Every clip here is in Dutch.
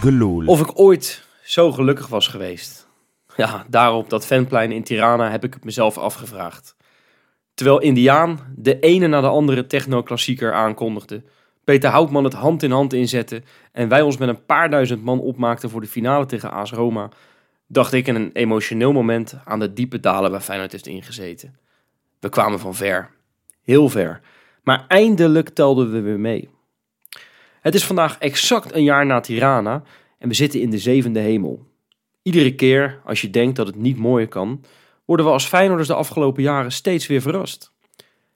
Geloel. Of ik ooit zo gelukkig was geweest. Ja, daarop dat fanplein in Tirana heb ik het mezelf afgevraagd. Terwijl Indiaan de ene na de andere techno-klassieker aankondigde, Peter Houtman het hand in hand inzette en wij ons met een paar duizend man opmaakten voor de finale tegen AS Roma, dacht ik in een emotioneel moment aan de diepe dalen waar Feyenoord heeft ingezeten. We kwamen van ver. Heel ver. Maar eindelijk telden we weer mee. Het is vandaag exact een jaar na Tirana en we zitten in de zevende hemel. Iedere keer als je denkt dat het niet mooier kan, worden we als Feyenoorders de afgelopen jaren steeds weer verrast.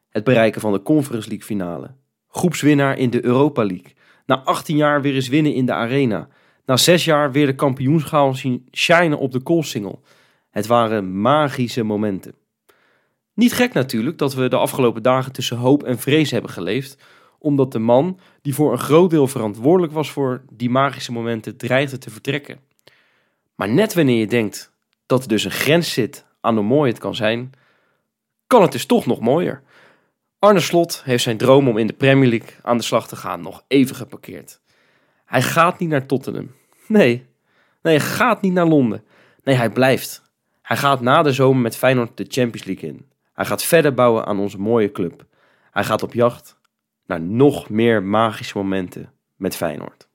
Het bereiken van de Conference League finale. Groepswinnaar in de Europa League. Na 18 jaar weer eens winnen in de Arena. Na 6 jaar weer de kampioenschaal zien shinen op de koolsingel. Het waren magische momenten. Niet gek natuurlijk dat we de afgelopen dagen tussen hoop en vrees hebben geleefd, omdat de man die voor een groot deel verantwoordelijk was voor die magische momenten dreigde te vertrekken. Maar net wanneer je denkt dat er dus een grens zit aan hoe mooi het kan zijn, kan het dus toch nog mooier. Arne Slot heeft zijn droom om in de Premier League aan de slag te gaan nog even geparkeerd. Hij gaat niet naar Tottenham. Nee, nee, hij gaat niet naar Londen. Nee, hij blijft. Hij gaat na de zomer met Feyenoord de Champions League in. Hij gaat verder bouwen aan onze mooie club. Hij gaat op jacht naar nog meer magische momenten met Feyenoord.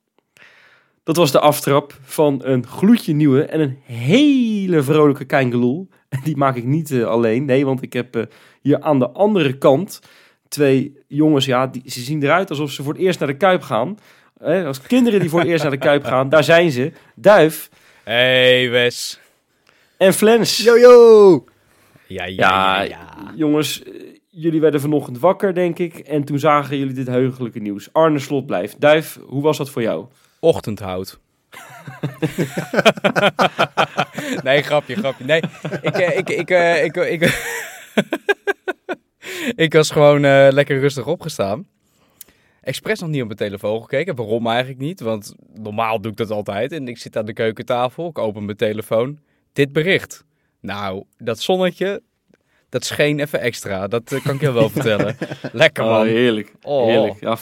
Dat was de aftrap van een gloedje nieuwe en een hele vrolijke Keingeloel. En die maak ik niet uh, alleen, nee, want ik heb uh, hier aan de andere kant twee jongens, ja, die, ze zien eruit alsof ze voor het eerst naar de Kuip gaan. Eh, als kinderen die voor het eerst naar de Kuip gaan, daar zijn ze. Duif. Hey Wes. En Flens. Yo yo! Ja, ja, Ja, ja. ja. jongens, eh, jullie werden vanochtend wakker, denk ik. En toen zagen jullie dit heugelijke nieuws. Arne Slot blijft. Duif, hoe was dat voor jou? Ochtendhout. nee, grapje, grapje. Nee, ik, eh, ik, ik, eh, ik, ik, ik was gewoon eh, lekker rustig opgestaan. Expres nog niet op mijn telefoon gekeken. Waarom eigenlijk niet? Want normaal doe ik dat altijd. En ik zit aan de keukentafel, ik open mijn telefoon. Dit bericht. Nou, dat zonnetje, dat scheen even extra. Dat eh, kan ik je wel vertellen. Lekker Oh, man. heerlijk. Oh. Heerlijk. Ja,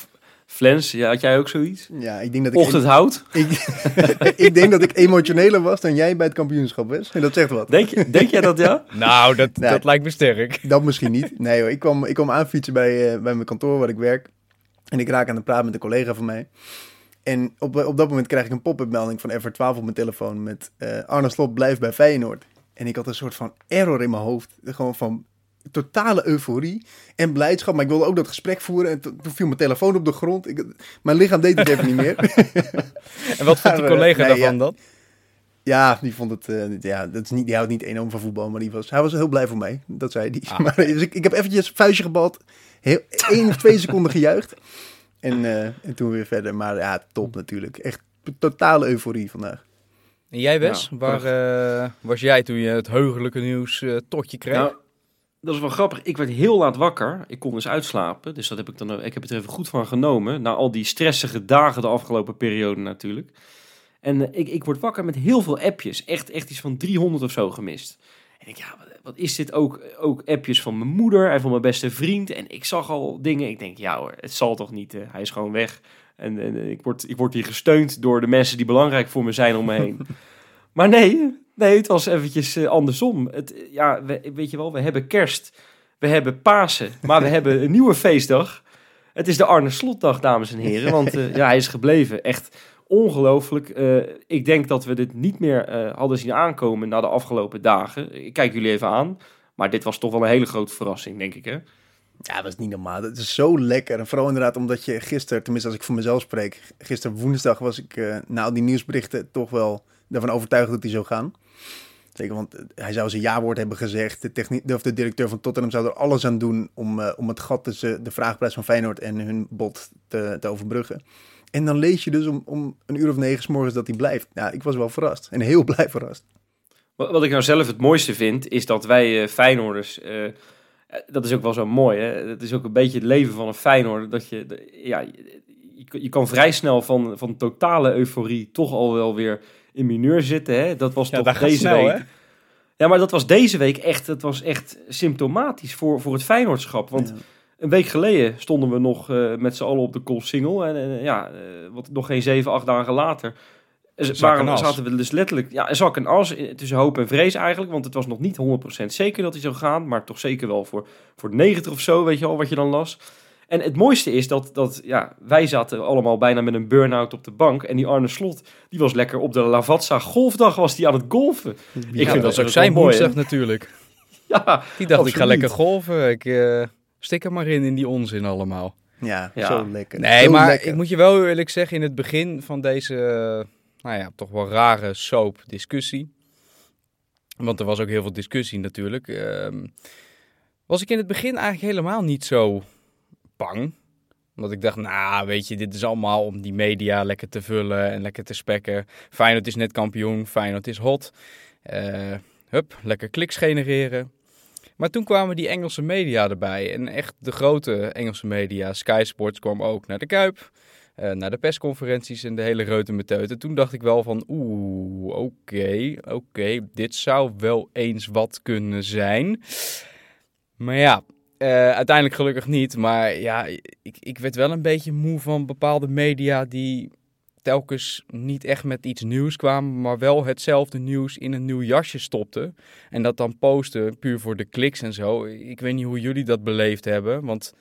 Flens, ja, had jij ook zoiets? Ja, ik denk dat ik, Ochtendhout? ik, ik denk dat ik emotioneler was dan jij bij het kampioenschap was. En dat zegt wat. Denk, je, denk jij dat ja? Nou, dat, dat lijkt me sterk. Dat misschien niet. Nee hoor, ik kwam, ik kwam aanfietsen bij, eh, bij mijn kantoor waar ik werk. En ik raak aan de praat met een collega van mij. En op, op dat moment krijg ik een pop-up melding van F12 op mijn telefoon met eh, Arne Slot blijft bij Feyenoord. En ik had een soort van error in mijn hoofd. Gewoon van totale euforie en blijdschap. Maar ik wilde ook dat gesprek voeren. En to- toen viel mijn telefoon op de grond. Ik, mijn lichaam deed het even niet meer. En wat vond die Maar, collega nee, daarvan ja. dan? Ja, die vond het. eh, ja, dat is niet, die houdt niet enorm van voetbal, maar die was, hij was heel blij voor mij. Dat zei hij. Ah. Maar, dus ik, ik heb eventjes een vuistje gebald, heel, één of twee seconden gejuicht. En, eh, en toen weer verder. Maar ja, top natuurlijk. Echt totale euforie vandaag. En jij Wes, Ja, waar eh, was jij toen je het heugelijke nieuws eh, tot je kreeg? Nou, dat is wel grappig. Ik werd heel laat wakker. Ik kon dus uitslapen. Dus dat heb ik dan. Ik heb het er even goed van genomen. Na al die stressige dagen de afgelopen periode natuurlijk. En eh, ik, ik word wakker met heel veel appjes. Echt, echt iets van 300 of zo gemist. En ik, ja, wat, is dit ook? Ook appjes van mijn moeder en van mijn beste vriend. En ik zag al dingen. Ik denk, ja hoor, het zal toch niet. hij is gewoon weg. En, en ik, word, ik word hier gesteund door de mensen die belangrijk voor me zijn om me heen. maar nee, nee, het was eventjes eh, andersom. Het, ja, we, weet je wel, we hebben kerst. We hebben Pasen. Maar we hebben een nieuwe feestdag. Het is de Arne Slotdag, dames en heren. Want eh, ja, hij is gebleven. Echt ongelooflijk. Eh, ik denk dat we dit niet meer hadden zien aankomen na de afgelopen dagen. Ik kijk jullie even aan. Maar dit was toch wel een hele grote verrassing, denk ik, hè? Ja, dat is niet normaal. Dat is zo lekker. En vooral inderdaad omdat je gisteren, tenminste als ik voor mezelf spreek, gisteren woensdag was ik eh, na al die nieuwsberichten toch wel ervan overtuigd dat die zou gaan. Zeker, want eh, hij zou zijn ja-woord hebben gezegd. De, of de directeur van Tottenham zou er alles aan doen om, eh, om het gat tussen de vraagprijs van Feyenoord en hun bod te, te overbruggen. En dan lees je dus om, om een uur of negen 's morgens dat hij blijft. Ja, ik was wel verrast. En heel blij verrast. Wat, ik nou zelf het mooiste vind, is dat wij Feyenoorders... dat is ook wel zo mooi, hè? Het is ook een beetje het leven van een Feyenoorder. Dat je, ja, je, kan vrij snel van, van totale euforie toch al wel weer in mineur zitten. Hè? Dat was Ja, toch dat deze snel, week... hè? Ja, maar dat was deze week echt, dat was echt symptomatisch voor, voor het Feyenoordschap. Want Ja. een week geleden stonden we nog eh, met z'n allen op de Koolsingel. En eh, ja, eh, wat, nog geen zeven, acht dagen later As. zaten we dus letterlijk ja, zak en as eh, tussen hoop en vrees eigenlijk. Want het was nog niet 100% zeker dat hij zou gaan. Maar toch zeker wel voor, voor 90 of zo, weet je al wat je dan las. En het mooiste is dat, dat ja, wij zaten allemaal bijna met een burn-out op de bank. En die Arne Slot, die was lekker op de Lavazza golfdag was die aan het golfen. Ik Ja, vind dat ook zijn woensdag natuurlijk. Ja, Die dacht, ik ga lekker golven. Ik eh, stik er maar in, in die onzin allemaal. Ja, Ja. zo lekker. Nee, Zo maar lekker. ik moet je wel eerlijk zeggen, in het begin van deze, nou ja, toch wel rare soap-discussie. Want er was ook heel veel discussie natuurlijk. ehm, was ik in het begin eigenlijk helemaal niet zo bang. Omdat ik dacht, nou, weet je, dit is allemaal om die media lekker te vullen en lekker te spekken. Feyenoord is net kampioen, Feyenoord is hot. Eh, hup, lekker kliks genereren. Maar toen kwamen die Engelse media erbij. En echt de grote Engelse media, Sky Sports kwam ook naar de Kuip. Eh, naar de persconferenties en de hele reute meteut. Toen dacht ik wel van, oeh, oké, oké, dit zou wel eens wat kunnen zijn. Maar ja, eh, uiteindelijk gelukkig niet. Maar ja, ik, ik werd wel een beetje moe van bepaalde media die telkens niet echt met iets nieuws kwamen, maar wel hetzelfde nieuws in een nieuw jasje stopten. En dat dan posten, puur voor de kliks en zo. Ik weet niet hoe jullie dat beleefd hebben, want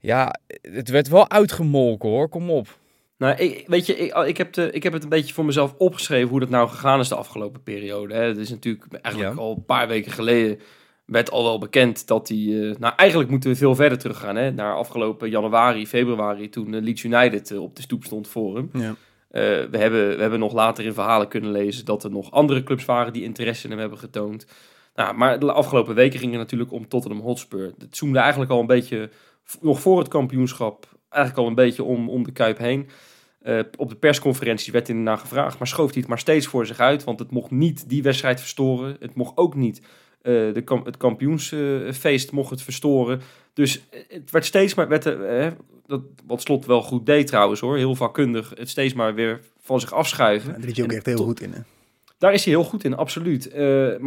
ja, het werd wel uitgemolken hoor, kom op. Nou, ik, weet je, ik, ik, heb de, ik heb het een beetje voor mezelf opgeschreven hoe dat nou gegaan is de afgelopen periode. Hè. Het is natuurlijk eigenlijk Ja. al een paar weken geleden werd al wel bekend dat hij... eh, nou, eigenlijk moeten we veel verder teruggaan. Hè, naar afgelopen januari, februari, toen eh, Leeds United eh, op de stoep stond voor hem. Ja. We, hebben, we hebben nog later in verhalen kunnen lezen dat er nog andere clubs waren die interesse in hem hebben getoond. Nou, maar de afgelopen weken ging het natuurlijk om Tottenham Hotspur. Het zoomde eigenlijk al een beetje, nog voor het kampioenschap, eigenlijk al een beetje om, om de Kuip heen. Eh, op de persconferentie werd naar gevraagd, maar schoof hij het maar steeds voor zich uit. Want het mocht niet die wedstrijd verstoren. Het mocht ook niet eh, de kam- het kampioensfeest mocht het verstoren. Dus het werd steeds maar, werd, er, eh, dat, wat Slot wel goed deed trouwens hoor, heel vakkundig, het steeds maar weer van zich afschuiven. Daar is je ook En echt heel goed in. Hè? Daar is hij heel goed in, absoluut. Eh,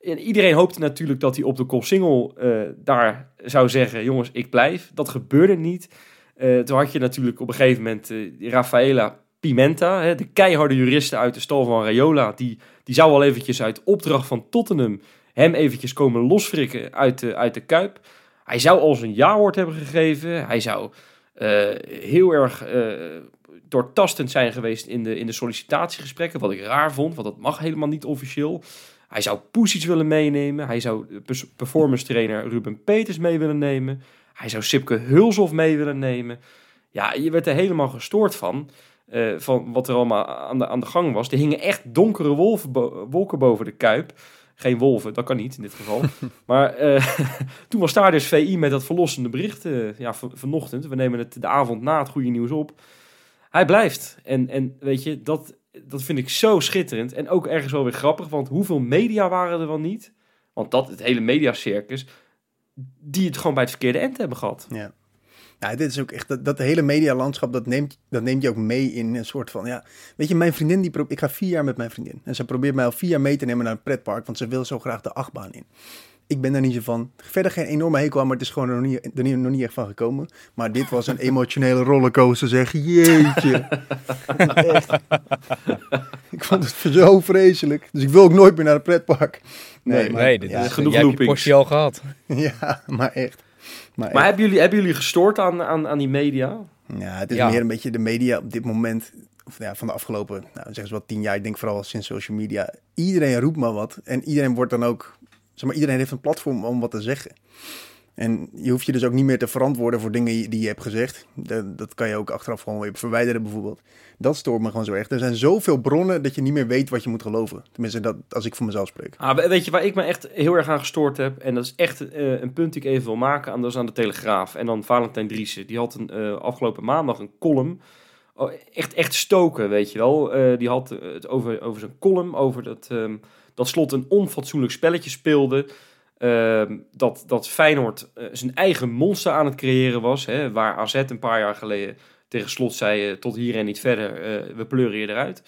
maar iedereen hoopte natuurlijk dat hij op de kop single eh, daar zou zeggen: jongens, ik blijf. Dat gebeurde niet. Eh, toen had je natuurlijk op een gegeven moment die Rafaela Pimenta, hè, de keiharde juriste uit de stal van Rayola. Die, die zou al eventjes uit opdracht van Tottenham hem eventjes komen losfrikken uit de, uit de Kuip. Hij zou al zijn ja-woord hebben gegeven. Hij zou heel erg doortastend zijn geweest in de, in de sollicitatiegesprekken. Wat ik raar vond, want dat mag helemaal niet officieel. Hij zou Poesic willen meenemen. Hij zou performance trainer Ruben Peters mee willen nemen. Hij zou Sipke Hulshoff mee willen nemen. Ja, je werd er helemaal gestoord van. eh, van wat er allemaal aan de, aan de gang was. Er hingen echt donkere wolven bo- wolken boven de kuip. Geen wolven, dat kan niet in dit geval. maar eh, toen was daar dus VI met dat verlossende bericht eh, ja, van, vanochtend. We nemen het de avond na het goede nieuws op. Hij blijft. En, en weet je, dat, dat vind ik zo schitterend. En ook ergens wel weer grappig, want hoeveel media waren er wel niet? Want dat, het hele mediacircus, die het gewoon bij het verkeerde eind hebben gehad. Ja. Ja, dit is ook echt, dat, dat hele medialandschap, dat neemt, dat neemt je ook mee in een soort van, ja. Weet je, mijn vriendin, die ik ga vier jaar met mijn vriendin. En ze probeert mij al vier jaar mee te nemen naar een pretpark, want ze wil zo graag de achtbaan in. Ik ben daar niet zo van. Verder geen enorme hekel aan, maar het is gewoon er nog niet, er nog niet echt van gekomen. Maar dit was een emotionele rollercoaster, zeg. Jeetje. echt. ik vond het zo vreselijk. Dus ik wil ook nooit meer naar een pretpark. Nee, maar- nee dit ja, is genoeg jij hebt je loopings. portie al gehad. Ja, maar echt. Maar, Maar echt. hebben jullie, hebben jullie gestoord aan, aan, aan die media? Ja, het is Ja. meer een beetje de media op dit moment, of ja, van de afgelopen, nou, zeggen ze wel tien jaar, ik denk vooral sinds social media. Iedereen roept maar wat en iedereen wordt dan ook, zeg maar, iedereen heeft een platform om wat te zeggen. En je hoeft je dus ook niet meer te verantwoorden voor dingen die je hebt gezegd. Dat, dat kan je ook achteraf gewoon weer verwijderen bijvoorbeeld. Dat stoort me gewoon zo echt. Er zijn zoveel bronnen dat je niet meer weet wat je moet geloven. Tenminste, dat, als ik voor mezelf spreek. Ah, we- weet je waar ik me echt heel erg aan gestoord heb? En dat is echt eh, een punt die ik even wil maken. En dat is aan de Telegraaf. En dan Valentijn Driessen. Die had een, eh, afgelopen maandag een column. Oh, echt, echt stoken, weet je wel. Eh, die had het over, over zijn column. Over dat, ehm, dat Slot een onfatsoenlijk spelletje speelde. Ehm, dat, dat Feyenoord eh, zijn eigen monster aan het creëren was. Hè, waar AZ een paar jaar geleden tegen Slot zei... eh, tot hier en niet verder, eh, we pleuren je eruit.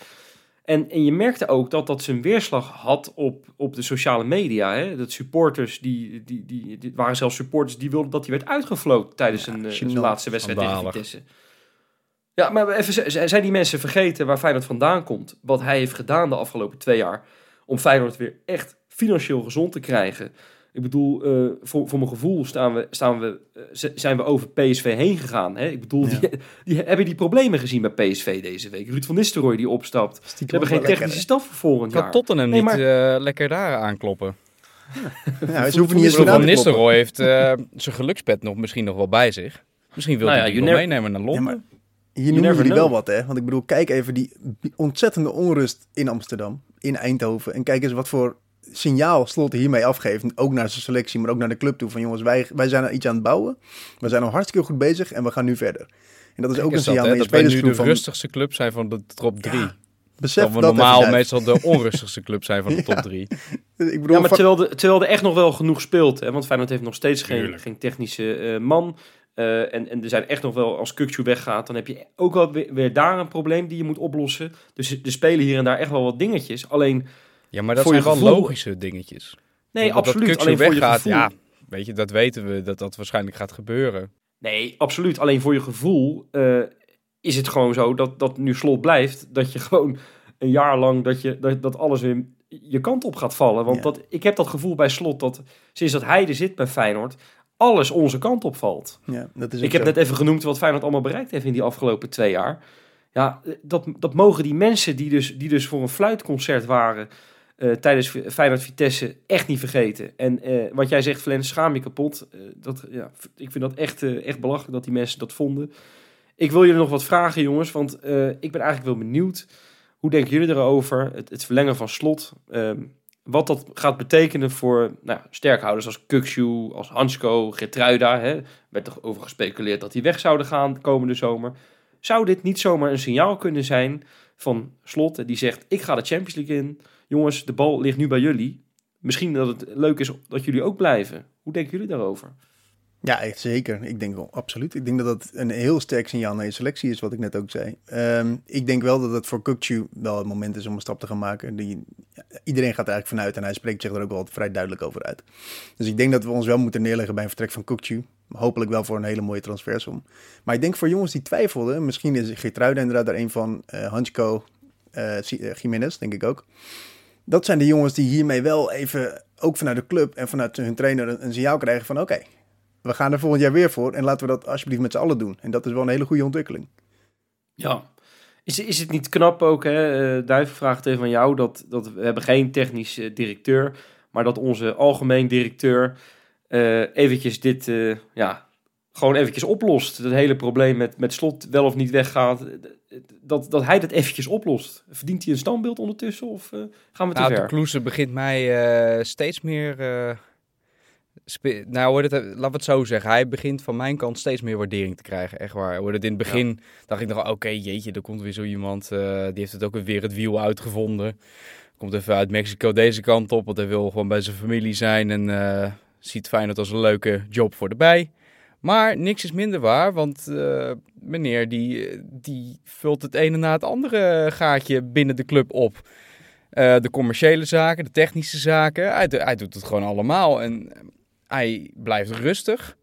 En, en je merkte ook dat dat zijn weerslag had op, op de sociale media. Hè? Dat supporters, die, die, die, die waren zelfs supporters die wilden dat hij werd uitgefloten tijdens Ja, een, zijn laatste wedstrijd tegen. Vitesse. Ja, maar even, zijn die mensen vergeten waar Feyenoord vandaan komt? Wat hij heeft gedaan de afgelopen twee jaar om Feyenoord weer echt financieel gezond te krijgen. Ik bedoel, eh, voor, voor mijn gevoel staan we, staan we, eh, zijn we over PSV heen gegaan. Hè? Ik bedoel, Ja. die, die, heb je die problemen gezien bij PSV deze week? Ruud van Nistelrooy die opstapt. Stiekem hebben geen technische staf voor volgend Kan jaar. Tottenham Nee, niet eh, lekker daar aankloppen? Ja, ze hoeven niet eens Van. Nistelrooy heeft eh, zijn gelukspet nog, misschien nog wel bij zich. Misschien wil Nou hij ja, die you wel never- meenemen naar Ja, Londen. maar hier noemen jullie wel wat, hè? Want ik bedoel, kijk even die ontzettende onrust in Amsterdam, in Eindhoven. En kijk eens wat voor signaal Slot hiermee afgeeft. Ook naar zijn selectie, maar ook naar de club toe. Van jongens, wij, wij zijn er iets aan het bouwen. We zijn al hartstikke goed bezig en we gaan nu verder. En dat is ook een dat, signaal naar je dat wij nu de van... rustigste club zijn van de top 3. Ja, besef Terwijl we dat normaal even, meestal de onrustigste club zijn van de top Ja. 3. Ik bedoel, Ja, maar van- terwijl, de, terwijl er echt nog wel genoeg speelt. Hè? Want Feyenoord heeft nog steeds geen, geen technische eh, man. Eh, en, en er zijn echt nog wel, als Kukcu weggaat, dan heb je ook wel weer, weer daar een probleem die je moet oplossen. Dus er spelen hier en daar echt wel wat dingetjes. Alleen, Ja, maar dat zijn wel logische dingetjes. nee, dat absoluut. Kukçu Alleen voor je weggaat, gevoel. ja, weet je, dat weten we dat dat waarschijnlijk gaat gebeuren. Nee, absoluut. Alleen voor je gevoel eh, is het gewoon zo dat, dat nu slot blijft. Dat je gewoon een jaar lang dat, je, dat, dat alles weer je kant op gaat vallen. Want Ja. dat, ik heb dat gevoel bij slot dat sinds dat hij er zit bij Feyenoord, alles onze kant op valt. ja, dat is Ik heb zo. net even genoemd wat Feyenoord allemaal bereikt heeft in die afgelopen twee jaar. Ja, dat, dat mogen die mensen die dus, die dus voor een fluitconcert waren eh, tijdens Feyenoord Vitesse echt niet vergeten. En eh, wat jij zegt, Flens, schaam je kapot. Eh, dat, ja, ik vind dat echt, echt belachelijk dat die mensen dat vonden. Ik wil jullie nog wat vragen, jongens, want ik ben eigenlijk wel benieuwd. Hoe denken jullie erover? Het, het verlengen van slot. ehm, wat dat gaat betekenen voor nou, sterkhouders als Kukcu, als Hansko, Gertruida. Hè? werd toch over gespeculeerd dat die weg zouden gaan komende zomer. Zou dit niet zomaar een signaal kunnen zijn van Slot die zegt: Ik ga de Champions League in. Jongens, de bal ligt nu bij jullie. Misschien dat het leuk is dat jullie ook blijven. Hoe denken jullie daarover? Ja, zeker. Ik denk wel, absoluut. Ik denk dat dat een heel sterk signaal naar je selectie is, wat ik net ook zei. Ehm, ik denk wel dat het voor Kukcu wel het moment is om een stap te gaan maken. Die, iedereen gaat er eigenlijk vanuit en hij spreekt zich er ook wel vrij duidelijk over uit. Dus ik denk dat we ons wel moeten neerleggen bij een vertrek van Kukcu. Hopelijk wel voor een hele mooie transfersom. Maar ik denk voor jongens die twijfelden, misschien is Geertruida inderdaad daar een van, eh Hansko, eh eh, Jiménez denk ik ook. Dat zijn de jongens die hiermee wel even, ook vanuit de club en vanuit hun trainer, een signaal krijgen van oké, we gaan er volgend jaar weer voor en laten we dat alsjeblieft met z'n allen doen. En dat is wel een hele goede ontwikkeling. Ja. Is, is het niet knap ook, hè? Uh, Duiven vraagt even aan jou, dat, dat we hebben geen technisch eh, directeur, maar dat onze algemeen directeur eh eventjes dit, eh, ja, gewoon eventjes oplost. Dat hele probleem met, met slot wel of niet weggaat, dat, dat hij dat eventjes oplost. Verdient hij een standbeeld ondertussen of eh, gaan we te Nou, de ver? Kloeze begint mij eh, steeds meer... eh, nou, hoor het, laten we het zo zeggen. Hij begint van mijn kant steeds meer waardering te krijgen. Echt waar. Het in het begin dacht ik nog, oké, jeetje, er komt weer zo iemand. eh, die heeft het ook weer het wiel uitgevonden. Komt even uit Mexico deze kant op, want hij wil gewoon bij zijn familie zijn. En eh, ziet Feyenoord als een leuke job voor de bij. Maar niks is minder waar, want eh, meneer die, die vult het ene na het andere gaatje binnen de club op. Uh, de commerciële zaken, de technische zaken. Hij, hij, doet het gewoon allemaal. En hij blijft rustig.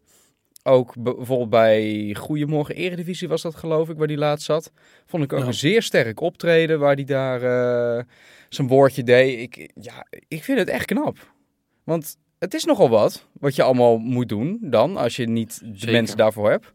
Ook bijvoorbeeld bij Goedemorgen Eredivisie was dat geloof ik, waar hij laatst zat. Vond ik ook ja. een zeer sterk optreden waar hij daar uh, zijn woordje deed. Ik, ja, ik vind het echt knap. Want het is nogal wat, wat je allemaal moet doen dan, als je niet de Zeker. mensen daarvoor hebt.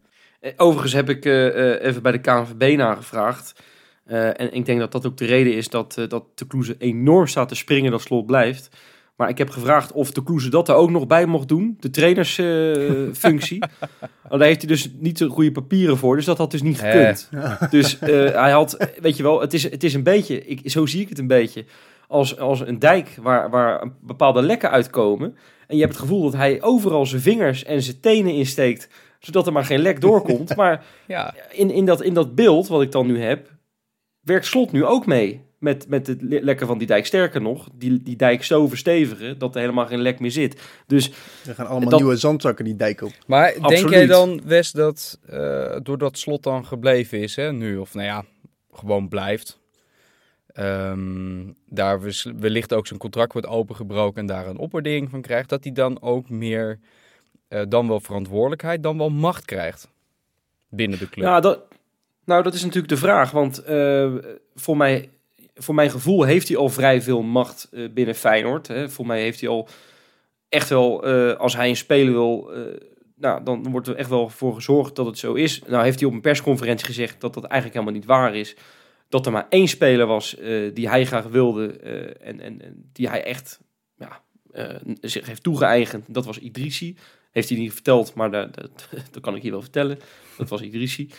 Overigens heb ik uh, even bij de KNVB nagevraagd. Uh, en ik denk dat dat ook de reden is dat, uh, dat de Kloeze enorm staat te springen dat slot blijft. Maar ik heb gevraagd of de Kloeze dat er ook nog bij mocht doen, de trainersfunctie. uh, daar heeft hij dus niet de goede papieren voor, dus dat had dus niet gekund. Ja. Dus hij had, weet je wel, het is, het is een beetje, ik, zo zie ik het een beetje, als, als een dijk waar, waar bepaalde lekken uitkomen. En je hebt het gevoel dat hij overal zijn vingers en zijn tenen insteekt, zodat er maar geen lek doorkomt. maar ja. in, in, dat, in dat beeld wat ik dan nu heb, werkt Slot nu ook mee met, met het lekken van die dijk. Sterker nog, die, die dijk zo verstevigen dat er helemaal geen lek meer zit. Dus er gaan allemaal dat, nieuwe zandzakken die dijk op. Maar Absoluut. denk jij dan, Wes, dat uh, doordat Slot dan gebleven is, hè, nu, of nou ja, gewoon blijft, um, daar wellicht ook zijn contract wordt opengebroken en daar een opwaardering van krijgt, dat hij dan ook meer uh, dan wel verantwoordelijkheid, dan wel macht krijgt binnen de club? Ja, dat, Nou, dat is natuurlijk de vraag. Want eh, voor, mij, voor mijn gevoel heeft hij al vrij veel macht eh, binnen Feyenoord. Hè. Voor mij heeft hij al echt wel, eh, als hij een speler wil... eh, nou, dan wordt er echt wel voor gezorgd dat het zo is. Nou heeft hij op een persconferentie gezegd dat dat eigenlijk helemaal niet waar is. Dat er maar één speler was die hij graag wilde en, en, en die hij echt ja, zich heeft toegeëigend. Dat was Idrissi. Heeft hij niet verteld, maar dat, dat, dat kan ik hier wel vertellen. Dat was Idrissi.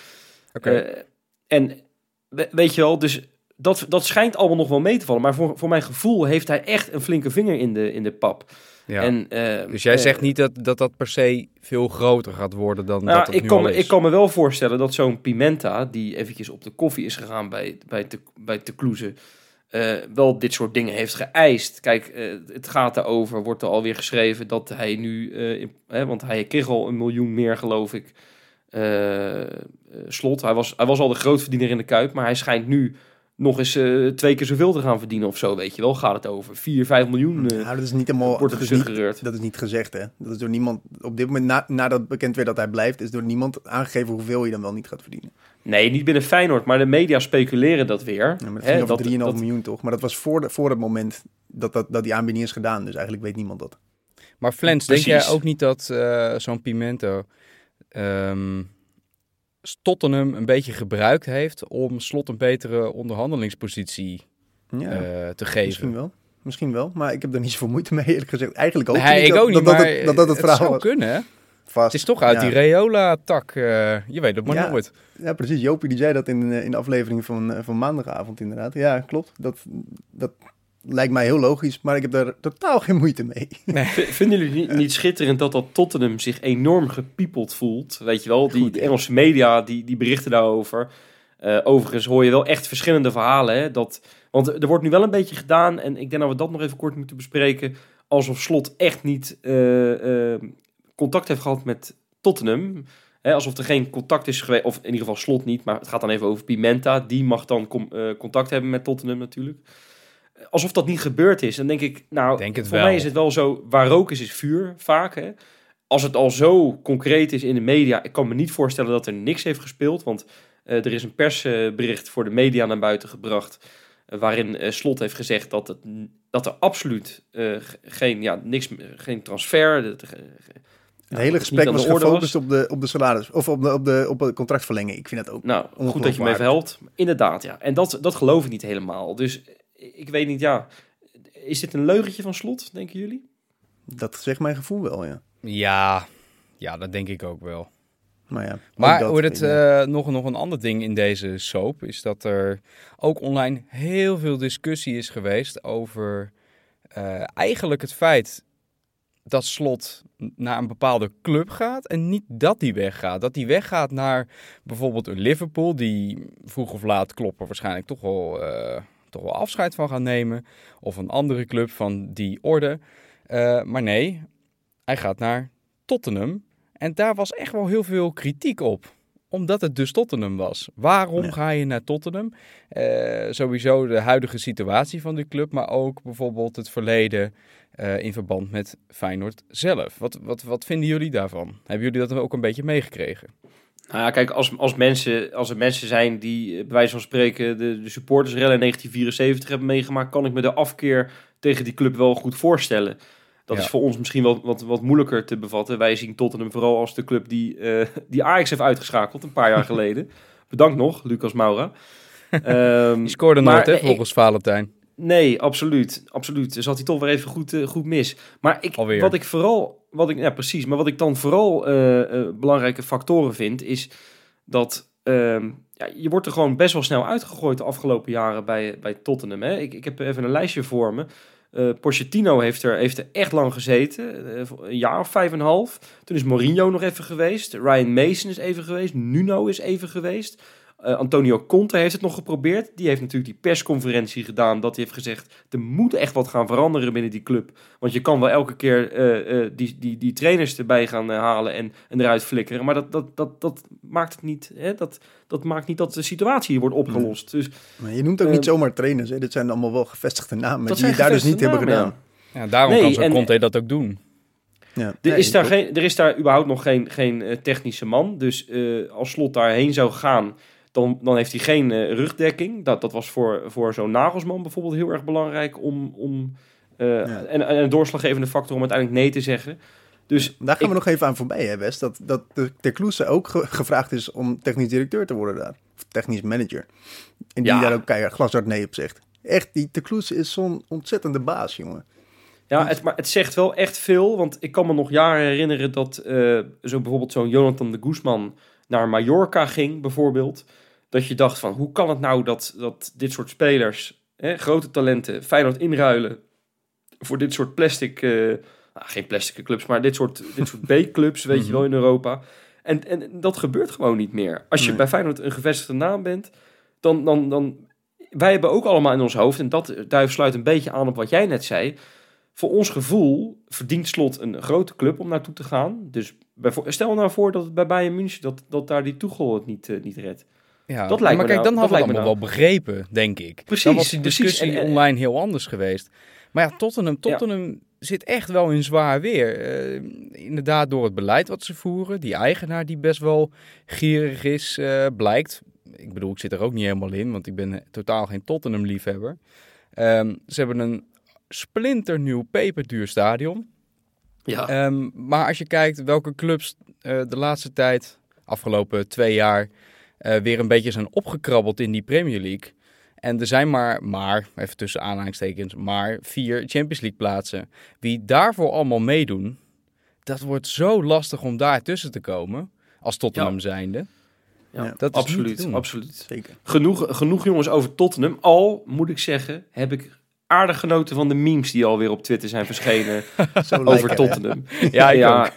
Oké. En we- weet je wel, dus dat, dat schijnt allemaal nog wel mee te vallen. Maar voor, voor mijn gevoel heeft hij echt een flinke vinger in de, in de pap. ja. En, eh, dus jij eh, zegt niet dat, dat dat per se veel groter gaat worden dan nou, dat het ik, nu kan, is. ik kan me wel voorstellen dat zo'n Pimenta, die eventjes op de koffie is gegaan bij, bij, te, bij te Kloeze, eh, wel dit soort dingen heeft geëist. Kijk, eh, het gaat erover, wordt er alweer geschreven dat hij nu, eh, in- hè, want hij kreeg al een miljoen meer, geloof ik, eh, eh, slot. Hij was, hij was al de grootverdiener in de Kuip, maar hij schijnt nu nog eens eh, twee keer zoveel te gaan verdienen of zo, weet je wel. Gaat het over 4, 5 miljoen eh, Nou, dat is niet helemaal... wordt er dat is niet- gesuggereerd. Dat is niet gezegd, hè. Dat is door niemand... Op dit moment, na, nadat bekend werd dat hij blijft... is door niemand aangegeven hoeveel hij dan wel niet gaat verdienen. Nee, niet binnen Feyenoord, maar de media speculeren dat weer. Ja, maar dat ging over 3,5 dat- miljoen, toch? Maar dat was voor, de, voor het moment dat, dat, dat die aanbieding is gedaan. Dus eigenlijk weet niemand dat. Maar Flens, denk jij ook niet dat eh, zo'n Pimento ehm, Tottenham een beetje gebruikt heeft om Slot een betere onderhandelingspositie Ja, eh, te geven? misschien wel. Misschien wel. Maar ik heb er niet zoveel moeite mee, eerlijk gezegd. Eigenlijk ook Nee, niet ik dat, ook niet, dat, dat, maar het, dat dat het verhaal zou was. kunnen? Vast. Het is toch uit Ja. die Reola-tak. eh, je weet het maar Ja. nooit. Ja, precies. Jopie die zei dat in, eh, in de aflevering van, van maandagavond inderdaad. Ja, klopt. Dat, dat lijkt mij heel logisch, maar ik heb daar totaal geen moeite mee. V- Vinden jullie niet, niet schitterend dat dat Tottenham zich enorm gepiepeld voelt? Weet je wel, die, Goed, de. Engelse media die, die berichten daarover. Eh, overigens hoor je wel echt verschillende verhalen. Hè? Dat, want er wordt nu wel een beetje gedaan, en ik denk dat we dat nog even kort moeten bespreken. Alsof Slot echt niet eh, eh, contact heeft gehad met Tottenham. Hè, alsof er geen contact is geweest, of in ieder geval Slot niet, maar het gaat dan even over Pimenta. Die mag dan com- contact hebben met Tottenham natuurlijk. Alsof dat niet gebeurd is. Dan denk ik, nou, Denk het voor wel. mij is het wel zo, waar rook is, is vuur, vaak. Hè? Als het al zo concreet is in de media, ik kan me niet voorstellen dat er niks heeft gespeeld. Want eh, er is een persbericht voor de media naar buiten gebracht. eh, waarin eh, Slot heeft gezegd dat, het, dat er absoluut ge- geen, ja, niks, geen transfer. dat er, Het ja, hele gesprek was gefocust op de, op de salaris, of op de, op de, op de contractverlenging. Ik vind dat ook. Nou, goed dat je me even helpt. Inderdaad, ja. En dat, dat geloof ik niet helemaal. Dus ik weet niet, ja. Is dit een leugentje van Slot, denken jullie? Dat zegt mijn gevoel wel, ja. Ja, ja, dat denk ik ook wel. Maar ja. Maar dat, het, ja. eh, nog, nog een ander ding in deze soap is dat er ook online heel veel discussie is geweest over eh, eigenlijk het feit dat Slot naar een bepaalde club gaat en niet dat die weggaat. Dat die weggaat naar bijvoorbeeld een Liverpool die vroeg of laat kloppen waarschijnlijk toch wel, eh, toch wel afscheid van gaan nemen. Of een andere club van die orde. Eh, maar nee, hij gaat naar Tottenham. En daar was echt wel heel veel kritiek op. Omdat het dus Tottenham was. Waarom Ja. ga je naar Tottenham? Eh, sowieso de huidige situatie van de club, maar ook bijvoorbeeld het verleden eh, in verband met Feyenoord zelf. Wat, wat, wat vinden jullie daarvan? Hebben jullie dat ook een beetje meegekregen? Nou ja, kijk, als, als, mensen, als er mensen zijn die eh, bij wijze van spreken de, de supportersrellen in 1974 hebben meegemaakt, kan ik me de afkeer tegen die club wel goed voorstellen. Dat Ja. is voor ons misschien wel wat, wat moeilijker te bevatten. Wij zien Tottenham vooral als de club die, eh, die Ajax heeft uitgeschakeld een paar jaar geleden. Bedankt nog, Lucas Moura. Ehm, Die scoorde nooit, hè, volgens Valentijn. Nee, absoluut. Absoluut. Dus had hij toch weer even goed, eh, goed mis. Maar ik, Alweer. wat ik vooral, wat ik, ja precies, maar wat ik dan vooral eh, eh, belangrijke factoren vind, is dat ehm, ja, je wordt er gewoon best wel snel uitgegooid de afgelopen jaren bij, bij Tottenham. Hè? Ik, ik heb even een lijstje voor me. Pochettino heeft er, heeft er echt lang gezeten, een jaar of vijf en een half. Toen is Mourinho nog even geweest, Ryan Mason is even geweest, Nuno is even geweest. Eh, Antonio Conte heeft het nog geprobeerd. Die heeft natuurlijk die persconferentie gedaan. Dat hij heeft gezegd: er moet echt wat gaan veranderen binnen die club. Want je kan wel elke keer eh, eh, die, die, die trainers erbij gaan halen en, en eruit flikkeren. Maar dat, dat, dat, dat maakt het niet. Hè? Dat, dat maakt niet dat de situatie hier wordt opgelost. Dus Maar je noemt ook niet zomaar trainers. Hè? Dit zijn allemaal wel gevestigde namen die daar dus niet hebben gedaan. ja. Ja, daarom Nee, kan zo'n Conte dat ook doen. Ja. Er, Nee, is daar geen, er is daar überhaupt nog geen, geen technische man. Dus eh, als Slot daarheen zou gaan, dan, dan heeft hij geen eh, rugdekking. Dat, dat was voor, voor zo'n Nagelsman bijvoorbeeld heel erg belangrijk om... om eh, Ja. en, en een doorslaggevende factor om uiteindelijk nee te zeggen. Dus Daar gaan ik- we nog even aan voorbij, hè, Wes. Dat, dat de, de Kloese ook ge- gevraagd is om technisch directeur te worden daar. Of technisch manager. En die Ja. daar ook keihard glashard nee op zegt. Echt, die de Kloese is zo'n ontzettende baas, jongen. Ja, het, maar het zegt wel echt veel. Want ik kan me nog jaren herinneren dat eh, zo bijvoorbeeld zo'n Jonathan de Guzman naar Mallorca ging, bijvoorbeeld. Dat je dacht van, hoe kan het nou dat, dat dit soort spelers, hè, grote talenten, Feyenoord inruilen voor dit soort plastic, eh, nou, geen plastic clubs, maar dit soort, dit soort B-clubs, weet je wel, in Europa. En, en dat gebeurt gewoon niet meer. Als je Nee. bij Feyenoord een gevestigde naam bent, dan, dan, dan... Wij hebben ook allemaal in ons hoofd, en dat duif sluit een beetje aan op wat jij net zei. Voor ons gevoel verdient Slot een grote club om naartoe te gaan. Dus bijvo- stel nou voor dat het bij Bayern München, dat, dat daar die Tuchel het niet, eh, niet redt. Ja, Dat lijkt maar me kijk, nou- dan hadden lijkt me allemaal wel begrepen, denk ik. Precies, Dan was die discussie En- en- online heel anders geweest. Maar ja, Tottenham, Tottenham zit echt wel in zwaar weer. Eh, inderdaad, door het beleid wat ze voeren. Die eigenaar die best wel gierig is, eh, blijkt. Ik bedoel, ik zit er ook niet helemaal in, want ik ben totaal geen Tottenham-liefhebber. Ehm, ze hebben een splinternieuw peperduur stadion. Ja, Ehm, maar als je kijkt welke clubs eh, de laatste tijd, afgelopen twee jaar, eh, weer een beetje zijn opgekrabbeld in die Premier League. En er zijn maar, maar, even tussen aanhalingstekens, maar vier Champions League plaatsen. Wie daarvoor allemaal meedoen, dat wordt zo lastig om daar tussen te komen. Als Tottenham Ja. zijnde. ja, dat is niet te absoluut, doen. absoluut. Zeker. Genoeg, genoeg jongens over Tottenham. Al, moet ik zeggen, heb ik aardig genoten van de memes die alweer op Twitter zijn verschenen Zo over lekker, hè? Tottenham. Ja, ik ook.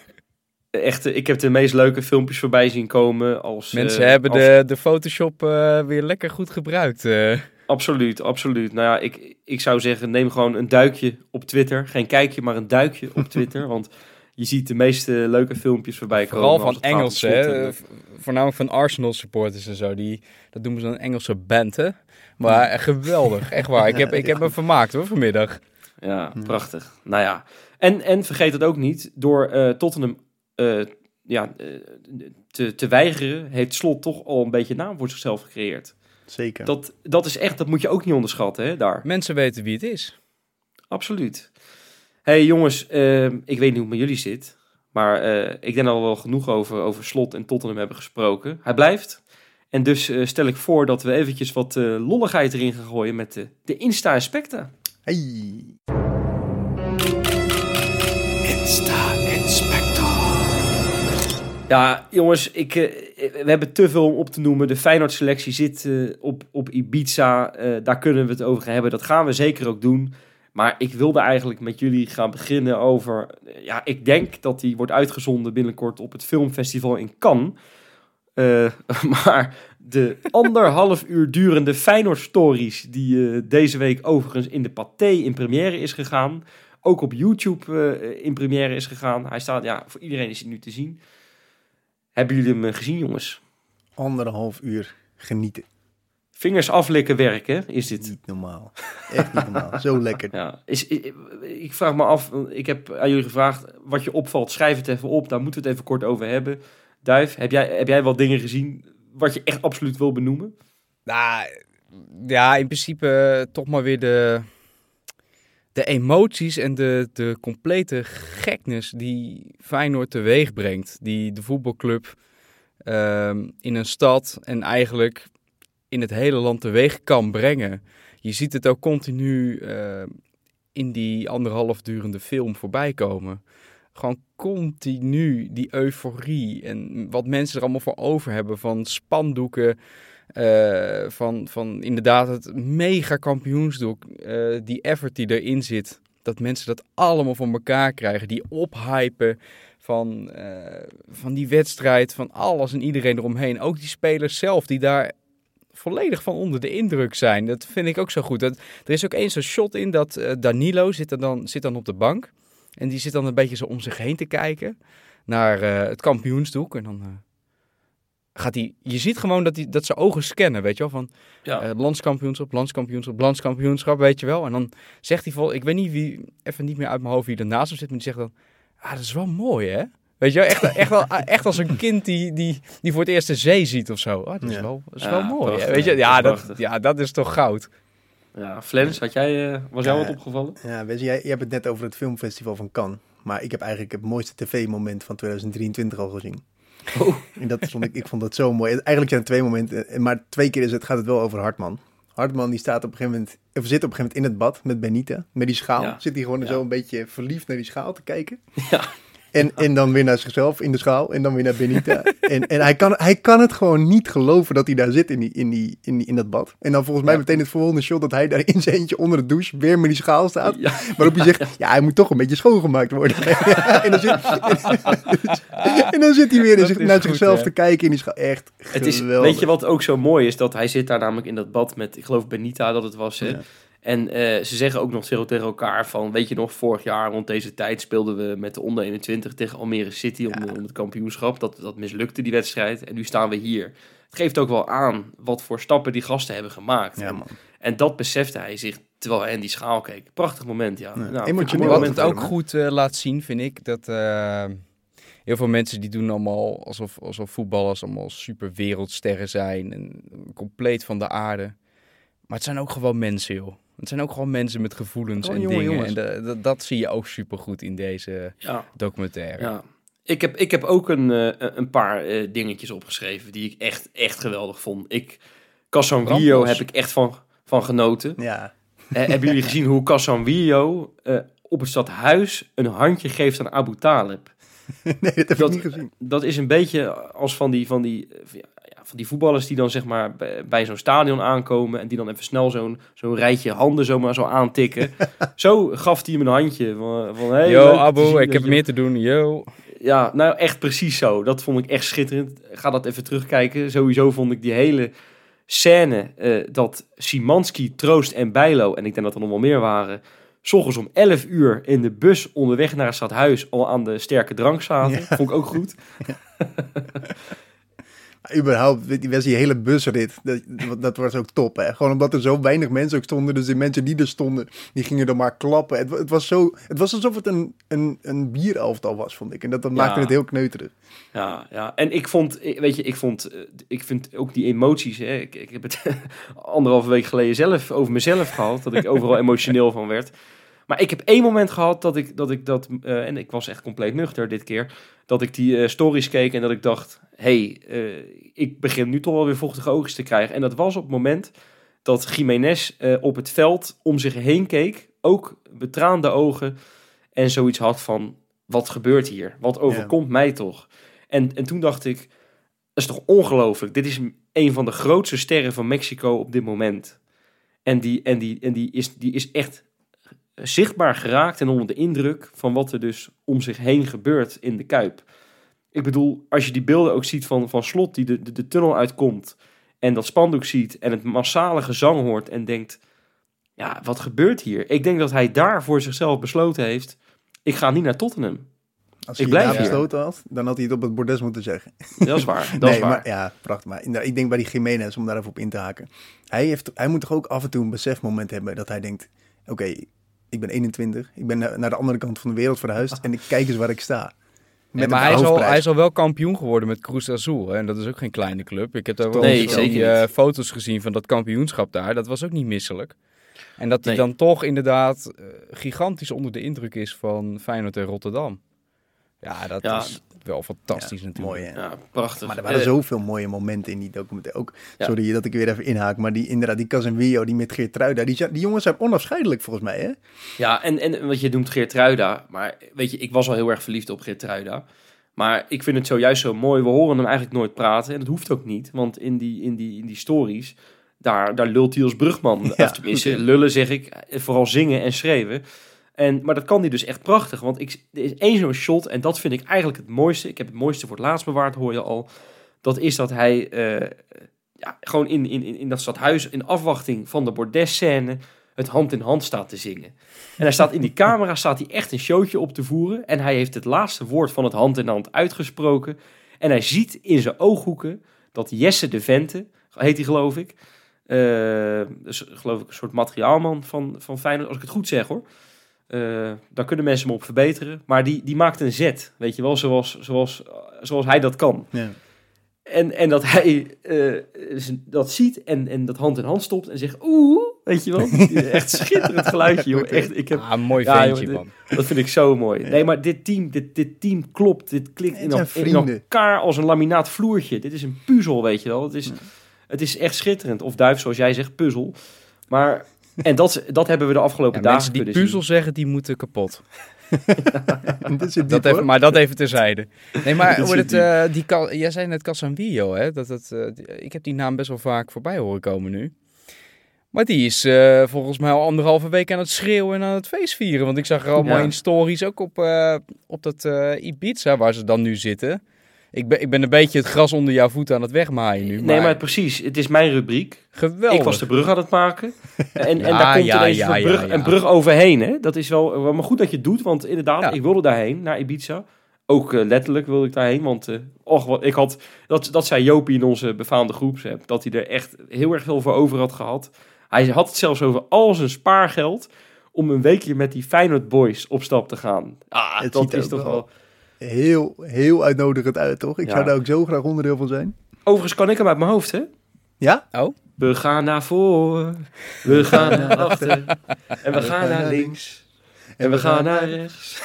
Echt, eh, ik heb de meest leuke filmpjes voorbij zien komen. Als, Mensen eh, hebben als- de, de Photoshop eh, weer lekker goed gebruikt. eh. Absoluut, absoluut. Nou ja, ik, ik zou zeggen, neem gewoon een duikje op Twitter. Geen kijkje, maar een duikje op Twitter. want je ziet de meeste leuke filmpjes voorbij komen. Vooral van Engelsen, hè? voornamelijk van Arsenal supporters en zo. Die, dat noemen ze een Engelse band, hè? Maar geweldig, echt waar. Ik heb, ik heb me vermaakt hoor, vanmiddag. Ja, prachtig. Nou ja, en, en vergeet het ook niet. Door eh, Tottenham eh, ja, eh, te, te weigeren, heeft Slot toch al een beetje naam voor zichzelf gecreëerd. Zeker. Dat, dat is echt, dat moet je ook niet onderschatten, hè, daar. Mensen weten wie het is. Absoluut. hey, jongens, eh, ik weet niet hoe het met jullie zit. Maar eh, ik denk dat we wel genoeg over, over Slot en Tottenham hebben gesproken. Hij blijft. En dus stel ik voor dat we eventjes wat eh, lolligheid erin gaan gooien met de, de Insta en Specta. Ja, jongens, ik, eh, we hebben te veel om op te noemen. De Feyenoord-selectie zit eh, op, op Ibiza. Eh, daar kunnen we het over gaan hebben. Dat gaan we zeker ook doen. Maar ik wilde eigenlijk met jullie gaan beginnen over... ja, ik denk dat die wordt uitgezonden binnenkort op het filmfestival in Cannes. Maar de anderhalf uur durende Feyenoord-stories... die deze week overigens in de Pathé in première is gegaan... ook op YouTube in première is gegaan. Hij staat, ja, voor iedereen is hij nu te zien... Hebben jullie hem eh, gezien, jongens? Anderhalf uur genieten. Vingers aflikken werken, is dit. Niet normaal. Echt niet normaal. Zo lekker. Ja, is, ik, ik vraag me af, ik heb aan jullie gevraagd, wat je opvalt, schrijf het even op. Daar moeten we het even kort over hebben. Duif, heb jij, heb jij wel dingen gezien wat je echt absoluut wil benoemen? Nou, ja, in principe eh, toch maar weer de, de emoties en de, de complete geknis die Feyenoord teweeg brengt. Die de voetbalclub ehm, in een stad en eigenlijk in het hele land teweeg kan brengen. Je ziet het ook continu eh, in die anderhalf durende film voorbij komen. Gewoon continu die euforie en wat mensen er allemaal voor over hebben van spandoeken. Eh, van, van inderdaad het mega kampioensdoek, eh, die effort die erin zit. Dat mensen dat allemaal voor elkaar krijgen. Die ophypen van, eh, van die wedstrijd, van alles en iedereen eromheen. Ook die spelers zelf die daar volledig van onder de indruk zijn. Dat vind ik ook zo goed. Dat, er is ook eens een shot in dat Danilo zit, er dan, zit dan op de bank. En die zit dan een beetje zo om zich heen te kijken naar het kampioensdoek. En dan gaat hij... Je ziet gewoon dat, die, dat zijn ogen scannen, weet je wel. Van Ja, eh, landskampioenschap, landskampioenschap, landskampioenschap, weet je wel. En dan zegt hij vol... Ik weet niet wie... Even niet meer uit mijn hoofd wie ernaast hem zit, maar die zegt dan... Ah, dat is wel mooi, hè? Weet je, wel, echt, echt, wel, echt als een kind die, die, die voor het eerst de zee ziet of zo. Oh, dat is Ja. wel, dat is Ja, wel mooi. prachtig. Weet je, ja, dat, Prachtig. ja, dat is toch goud. Ja, Flens, had jij, eh, was jou wat opgevallen? Ja, weet je, jij, jij hebt het net over het filmfestival van Cannes. Maar ik heb eigenlijk het mooiste tv-moment van 2023 al gezien. Oh. En dat vond ik, ik vond dat zo mooi. Eigenlijk zijn het twee momenten, eh, maar twee keer is het, gaat het wel over Hartman. Hartman die staat op een gegeven moment, of zit op een gegeven moment in het bad met Benita, met die schaal. Ja. Zit hij gewoon Ja. zo een beetje verliefd naar die schaal te kijken. Ja. En, en dan weer naar zichzelf in de schaal en dan weer naar Benita. En, en hij, kan, hij kan het gewoon niet geloven dat hij daar zit in, die, in, die, in, die, in dat bad. En dan volgens mij Ja. meteen het volgende shot dat hij daar in zijn eentje onder de douche weer met die schaal staat. Ja, Waarop hij zegt, ja, hij moet toch een beetje schoongemaakt worden. en, dan zit, en dan zit hij weer in zich- naar goed, zichzelf hè? te kijken in die schaal. Echt het is, geweldig. weet je wat ook zo mooi is? Dat hij zit daar namelijk in dat bad met, ik geloof Benita dat het was. Hè? En eh, ze zeggen ook nog zo tegen elkaar van, weet je nog, vorig jaar rond deze tijd speelden we met de onder 21 tegen Almere City om, Ja. om het kampioenschap. Dat, dat mislukte die wedstrijd en nu staan we hier. Het geeft ook wel aan wat voor stappen die gasten hebben gemaakt. Ja, en, man. en dat besefte hij zich terwijl hij in die schaal keek. Prachtig moment, ja. Ja, Nou, emotioneel Wat het ook goed eh, laat zien, vind ik, dat eh, heel veel mensen die doen allemaal alsof, alsof voetballers allemaal super wereldsterren zijn en compleet van de aarde. Maar het zijn ook gewoon mensen, joh. Het zijn ook gewoon mensen met gevoelens Gewoon en dingen. jongens. En da- da- dat zie je ook super goed in deze. Ja. documentaire. Ja. Ik heb, ik heb ook een, eh, een paar eh, dingetjes opgeschreven die ik echt, echt geweldig vond. Ik, Casanvillo Brandlos. heb ik echt van, van genoten. Ja, Eh, hebben jullie gezien hoe Casanvillo eh op het stadhuis een handje geeft aan Abu Talib? nee, dat heb Dat- ik niet gezien. Dat is een beetje als van die, van die, ja, van die voetballers die dan zeg maar bij, zo'n stadion aankomen en die dan even snel zo'n zo'n rijtje handen zomaar zo aantikken. zo gaf hij hem een handje van, van hey, Yo, zien ik heb je- meer te doen. Yo. Ja, nou echt precies zo. Dat vond ik echt schitterend. Ga dat even terugkijken. Sowieso vond ik die hele scène eh, dat Simanski, Troost en Bijlo, en ik denk dat er nog wel meer waren, s ochtends om 11 uur in de bus onderweg naar het stadhuis al aan de sterke drank zaten. Ja. Vond ik ook goed. Maar überhaupt, die was die hele busrit, dat, dat was ook top, hè. Gewoon omdat er zo weinig mensen ook stonden, dus de mensen die er stonden, die gingen er maar klappen. Het, het was zo, het was alsof het een, een, een bierelftal was, vond ik. En dat, dat Ja. maakte het heel kneuterig. Ja, ja. En ik vond, eh, weet je, ik vond, eh, ik vind ook die emoties. Hè, ik, ik heb het anderhalve week geleden zelf over mezelf gehad, dat ik overal emotioneel van werd. Maar ik heb één moment gehad dat ik dat, ik dat eh, en ik was echt compleet nuchter dit keer, dat ik die eh, stories keek en dat ik dacht, hey, eh, ik begin nu toch wel weer vochtige oogjes te krijgen. En dat was op het moment dat Jiménez op het veld om zich heen keek, ook betraande ogen en zoiets had van, wat gebeurt hier? Wat overkomt mij toch? En, en toen dacht ik, dat is toch ongelooflijk. Dit is een van de grootste sterren van Mexico op dit moment. En die, en die, en die, is, die is echt zichtbaar geraakt en onder de indruk van wat er dus om zich heen gebeurt in de Kuip. Ik bedoel, als je die beelden ook ziet van, van Slot die de, de, de tunnel uitkomt en dat spandoek ziet en het massale gezang hoort en denkt, ja, wat gebeurt hier? Ik denk dat hij daar voor zichzelf besloten heeft, ik ga niet naar Tottenham. Als Ik hij blijf besloten had, dan had hij het op het bordes moeten zeggen. Dat is waar, dat nee, is waar. maar ja, prachtig. Maar ik denk bij die Jiménez, om daar even op in te haken. Hij, heeft, hij moet toch ook af en toe een besefmoment hebben dat hij denkt, oké, ik ben 21, ik ben na- naar de andere kant van de wereld verhuisd en ik kijk eens waar ik sta. Maar hij is, al, hij is al wel kampioen geworden met Cruz Azul. Hè? En dat is ook geen kleine club. Ik heb daar wel Nee, die, eh, foto's gezien van dat kampioenschap daar. Dat was ook niet misselijk. En dat hij Nee. dan toch inderdaad eh, gigantisch onder de indruk is van Feyenoord en Rotterdam. Ja, dat Ja. is wel fantastisch Ja, natuurlijk. Mooi, hè? Ja, prachtig. Maar er waren Eh, zoveel mooie momenten in die documentaire. Ook, Ja. sorry dat ik weer even inhaak, maar die, inderdaad, die Casemiro, die met Geertruida, die, zijn- die jongens zijn onafscheidelijk volgens mij, hè? Ja, en, en wat je noemt Geertruida. Maar weet je, ik was al heel erg verliefd op Geertruida. Maar ik vind het zojuist zo mooi. We horen hem eigenlijk nooit praten. En dat hoeft ook niet. Want in die, in die, in die stories, daar, daar lult hij als brugman. Ja, of tenminste, lullen zeg ik. Vooral zingen en schreeuwen. En, maar dat kan hij dus echt prachtig. Want ik, er is één zo'n shot. En dat vind ik eigenlijk het mooiste. Ik heb het mooiste voor het laatst bewaard, hoor je al. Dat is dat hij eh, ja, gewoon in, in, in dat stadhuis... in afwachting van de bordesscène... het hand in hand staat te zingen. En hij staat in die camera, staat hij echt een showtje op te voeren. En hij heeft het laatste woord van het hand in hand uitgesproken. En hij ziet in zijn ooghoeken dat Jesse de Vente, heet hij geloof ik. eh, dus geloof ik een soort materiaalman van, van Feyenoord, als ik het goed zeg hoor. Eh, daar kunnen mensen me op verbeteren. Maar die, die maakt een zet, weet je wel, zoals, zoals, zoals hij dat kan. Ja. En, en dat hij eh, z- dat ziet en, en dat hand in hand stopt en zegt oeh, weet je wel. Echt schitterend geluidje, joh. Echt, ik heb, Ah, mooi Ja, ventje, joh, man. dat vind ik zo mooi. Nee, maar dit team, dit, dit team klopt. Dit klikt in, elkaar als een laminaat vloertje. Dit is een puzzel, weet je wel. Het is, het is echt schitterend. Of duif, zoals jij zegt, puzzel. Maar, en dat, dat hebben we de afgelopen Ja, dagen mensen die kunnen puzzel zien. zeggen, die moeten kapot. Dat diep, even, maar dat even terzijde. Nee, maar zit het, eh, die, jij zei net Casanvillo, hè? Dat, het, eh, die- ik heb die naam best wel vaak voorbij horen komen nu. Maar die is eh, volgens mij al anderhalve week aan het schreeuwen en aan het feestvieren. Want ik zag er allemaal Ja. in stories, ook op, eh, op dat eh, Ibiza, waar ze dan nu zitten. Ik ben, ik ben een beetje het gras onder jouw voeten aan het wegmaaien nu. Nee, maar precies. Het is mijn rubriek. geweldig. Ik was de brug aan het maken. En, en daar komt ja, ineens ja, een, ja, brug, ja. een brug overheen. Hè? Dat is wel, wel maar goed dat je het doet. Want inderdaad, Ja. ik wilde daarheen, naar Ibiza. Ook eh, letterlijk wilde ik daarheen. Want eh, och, ik had, dat, dat zei Jopie in onze befaamde groepsapp. Dat hij er echt heel erg veel voor over had gehad. Hij had het zelfs over al zijn spaargeld. Om een weekje met die Feyenoord boys op stap te gaan. Ah, Het dat is toch wel- wel... Heel, heel uitnodigend uit, toch? Ik Ja. zou daar ook zo graag onderdeel van zijn. Overigens kan ik hem uit mijn hoofd, hè? Ja? We gaan naar voren, we gaan naar achter, en we gaan naar links, en we gaan naar rechts.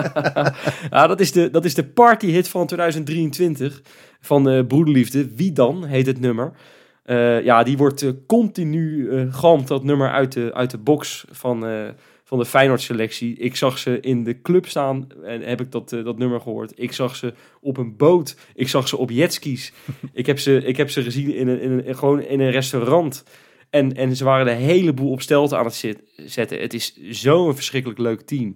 ja, dat is de, dat is de partyhit van 2023 van eh Broederliefde. Wie dan, heet het nummer. Eh, ja, die wordt eh, continu, eh galmt dat nummer uit de, uit de box van, eh, van de Feyenoord selectie. Ik zag ze in de club staan en heb ik dat, eh, dat nummer gehoord. Ik zag ze op een boot. Ik zag ze op jetskis. ik, heb ze, ik heb ze gezien in een, in een, gewoon in een restaurant. En, en ze waren de hele boel op stelte aan het zetten. Het is zo'n verschrikkelijk leuk team.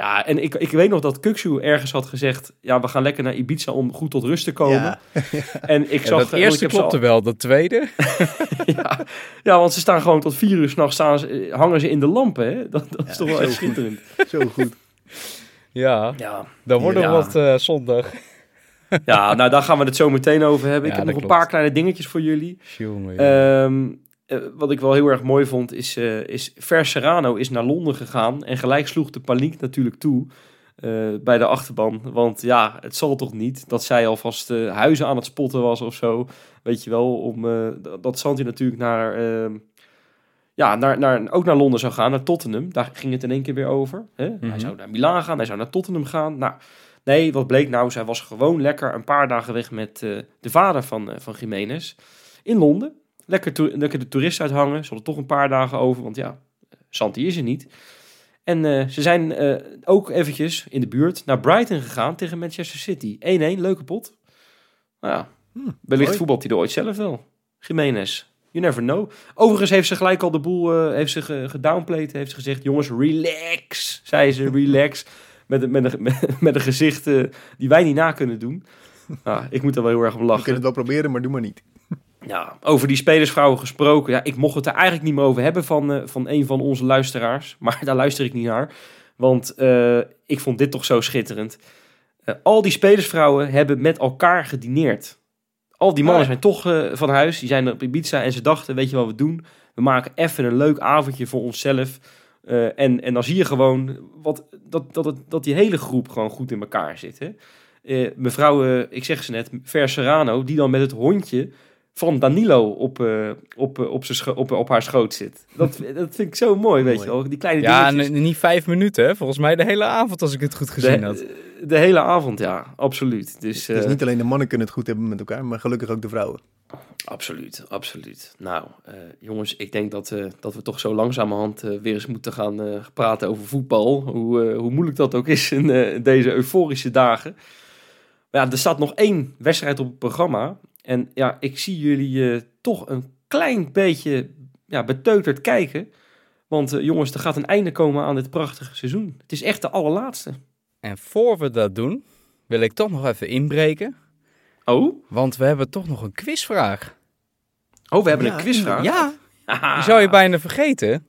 Ja, en ik, ik weet nog dat Kuksu ergens had gezegd... ja, we gaan lekker naar Ibiza om goed tot rust te komen. Ja. En ik Ja, zag... dat eerste ik al- klopte wel, dat tweede. ja, ja, want ze staan gewoon tot vier uur s'nachts eh, hangen ze in de lampen. Hè? Dat, dat is toch wel echt goed. schitterend. Zo goed. Ja, Ja. dan wordt er Ja. wat eh, zondag. ja, nou daar gaan we het zo meteen over hebben. Ja, ik heb nog een paar kleine dingetjes voor jullie. Jongen, jongen. Eh, wat ik wel heel erg mooi vond, is, eh is Ver Serrano is naar Londen gegaan. En gelijk sloeg de paniek natuurlijk toe eh, bij de achterban. Want ja, het zal toch niet dat zij alvast huizen aan het spotten was of zo. Weet je wel, om, dat- Santi natuurlijk naar, ehm, ja, naar, naar, ook naar Londen zou gaan, naar Tottenham. Daar ging het in één keer weer over. Hè? Mhm. Hij zou naar Milaan gaan, hij zou naar Tottenham gaan. Nou, nee, wat bleek nou? Zij was gewoon lekker een paar dagen weg met de vader van, van Jiménez in Londen. Lekker, to- lekker de toeristen uithangen. Ze hadden toch een paar dagen over, want ja, Santi is er niet. En eh, ze zijn eh, ook eventjes in de buurt naar Brighton gegaan tegen Manchester City. 1-1, leuke pot. Nou ja, Hm, wellicht voetbalt hij er ooit zelf wel. Jiménez. You never know. Overigens heeft ze gelijk al de boel eh, heeft ze ge- gedownplayed. Heeft ze gezegd, jongens, relax. Zei ze, relax. met, een- met, een, met, met een gezicht die wij niet na kunnen doen. Nou, ik moet er wel heel erg om We lachen. kunnen het wel proberen, maar doe maar niet. Ja, over die spelersvrouwen gesproken. Ja, ik mocht het er eigenlijk niet meer over hebben van, eh, van een van onze luisteraars. Maar daar luister ik niet naar. Want eh, ik vond dit toch zo schitterend. Eh, al die spelersvrouwen hebben met elkaar gedineerd. Al die mannen ja. zijn toch van huis. Die zijn op Ibiza en ze dachten, weet je wat we doen? We maken even een leuk avondje voor onszelf. En, en dan zie je gewoon wat, dat, dat, dat die hele groep gewoon goed in elkaar zit. Hè? Mevrouw, ik zeg ze net, Ver Serrano, die dan met het hondje van Danilo op, eh, op, eh, op, zijn op, op haar schoot zit. Dat, dat vind ik zo mooi, weet Mooi. je wel. Die kleine Ja, niet vijf minuten, hè? Volgens mij de hele avond, als ik het goed gezien de, had. de hele avond, ja, absoluut. Dus, Dus eh, niet alleen de mannen kunnen het goed hebben met elkaar, maar gelukkig ook de vrouwen. Absoluut, absoluut. Nou, eh, jongens, ik denk dat, eh, dat we toch zo langzamerhand weer eens moeten gaan eh, praten over voetbal. Hoe, hoe moeilijk dat ook is in eh, deze euforische dagen. Maar ja, er staat nog één wedstrijd op het programma. En ja, ik zie jullie eh, toch een klein beetje ja, beteuterd kijken. Want eh, jongens, er gaat een einde komen aan dit prachtige seizoen. Het is echt de allerlaatste. En voor we dat doen, wil ik toch nog even inbreken. Oh? Want we hebben toch nog een quizvraag. Oh, we hebben Ja, een quizvraag. Ja, die zou je bijna vergeten.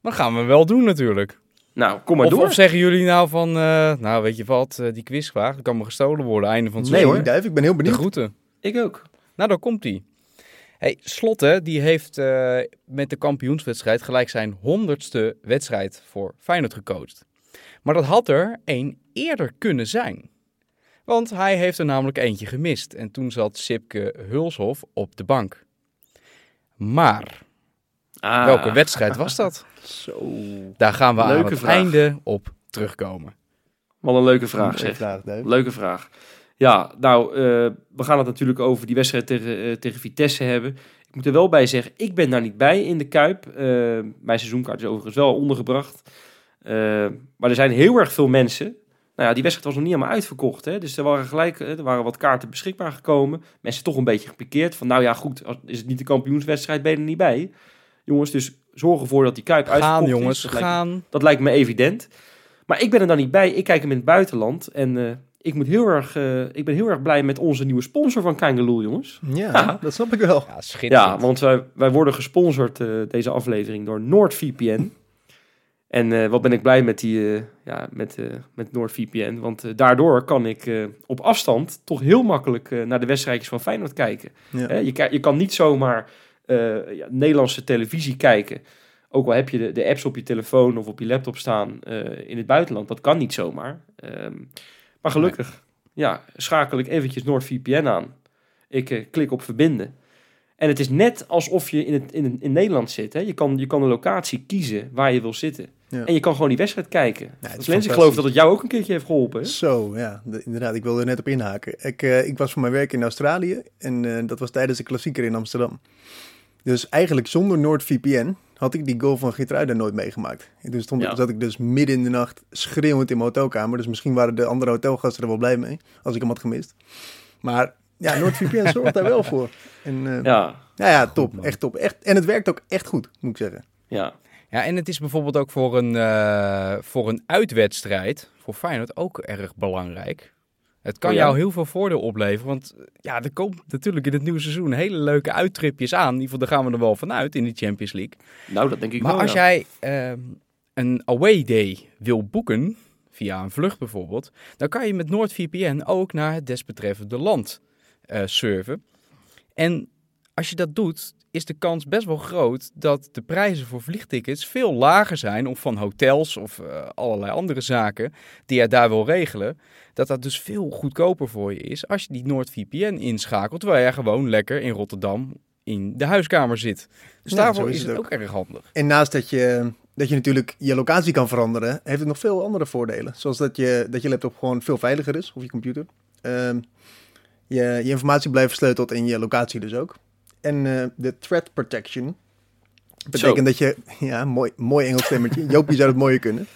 Maar gaan we wel doen natuurlijk. Nou, kom maar Of, door. of zeggen jullie nou van, eh, nou weet je wat, eh, die quizvraag, dat kan me gestolen worden, einde van het Nee, seizoen. hoor. Duif, ik ben heel De benieuwd. groeten. Ik ook. Nou, daar komt ie. Hey, Slotte die heeft eh, met de kampioenswedstrijd gelijk zijn honderdste wedstrijd voor Feyenoord gecoacht. Maar dat had er één eerder kunnen zijn. Want hij heeft er namelijk eentje gemist. En toen zat Sipke Hulshof op de bank. Maar, Ah, welke wedstrijd was dat? Zo. Daar gaan we aan Leuke het vraag. einde op terugkomen. Wat een leuke vraag zeg. Leuke vraag. Ja, nou, eh, we gaan het natuurlijk over die wedstrijd tegen, eh, tegen Vitesse hebben. Ik moet er wel bij zeggen, ik ben daar niet bij in de Kuip. Eh, mijn seizoenkaart is overigens wel ondergebracht. Maar er zijn heel erg veel mensen. Nou ja, die wedstrijd was nog niet helemaal uitverkocht. Hè? Dus er waren gelijk er waren wat kaarten beschikbaar gekomen. Mensen toch een beetje gepikeerd. Van nou ja, goed, als, is het niet de kampioenswedstrijd, ben je er niet bij. Jongens, dus zorg ervoor dat die Kuip Gaan uitverkocht jongens, is. Dat lijkt me- gaan. dat lijkt me evident. Maar ik ben er dan niet bij. Ik kijk hem in het buitenland. En ik, moet heel erg, eh, ik ben heel erg blij met onze nieuwe sponsor van Kangaloo, jongens. Ja, Ja. dat snap ik wel. Ja, schitterend. Ja, want wij, wij worden gesponsord, eh, deze aflevering, door NordVPN. En eh, wat ben ik blij met, die, eh, ja, met, eh, met NordVPN. Want daardoor kan ik eh, op afstand toch heel makkelijk eh, naar de wedstrijdjes van Feyenoord kijken. Ja. Hè, je, ki- je kan niet zomaar eh, ja, Nederlandse televisie kijken. Ook al heb je de, de apps op je telefoon of op je laptop staan eh, in het buitenland. Dat kan niet zomaar. Ehm, maar gelukkig ja, schakel ik eventjes NordVPN aan. Ik eh, klik op verbinden. En het is net alsof je in, het, in, in Nederland zit. Hè? Je, kan, je kan een locatie kiezen waar je wil zitten. Ja. En je kan gewoon die wedstrijd kijken. is dus Lens, ik geloof dat het jou ook een keertje heeft geholpen. Hè? Zo, ja, de- inderdaad. Ik wilde er net op inhaken. Ik, eh, ik was voor mijn werk in Australië en eh, dat was tijdens de klassieker in Amsterdam. Dus eigenlijk zonder NordVPN had ik die goal van Geertruida nooit meegemaakt. En toen stond ik, Ja. zat ik dus midden in de nacht schreeuwend in mijn hotelkamer. Dus misschien waren de andere hotelgasten er wel blij mee, als ik hem had gemist. Maar ja, NordVPN zorgt daar wel voor. En, eh, Ja, ja, ja, top. echt top. Echt, en het werkt ook echt goed, moet ik zeggen. ja. Ja, en het is bijvoorbeeld ook voor een, eh, voor een uitwedstrijd, voor Feyenoord, ook erg belangrijk. Het kan Oh ja? jou heel veel voordeel opleveren, want eh, ja, er komt natuurlijk in het nieuwe seizoen hele leuke uittripjes aan. In ieder geval, daar gaan we er wel vanuit in die Champions League. Nou, dat denk ik Maar wel. als ja. jij ehm, een away day wil boeken, via een vlucht bijvoorbeeld, dan kan je met NordVPN ook naar het desbetreffende land eh surfen. En als je dat doet, is de kans best wel groot dat de prijzen voor vliegtickets veel lager zijn, of van hotels of eh, allerlei andere zaken die je daar wil regelen. Dat dat dus veel goedkoper voor je is als je die NordVPN inschakelt, terwijl je gewoon lekker in Rotterdam in de huiskamer zit. Dus Ja, daarvoor is, het ook erg handig. En naast dat je, dat je natuurlijk je locatie kan veranderen, heeft het nog veel andere voordelen. Zoals dat je, dat je laptop gewoon veel veiliger is, of je computer. Ehm, je, je informatie blijft versleuteld en je locatie dus ook. En eh, de threat protection betekent Zo. dat je... Ja, mooi, mooi Engels stemmetje. Joopje zou het mooier kunnen.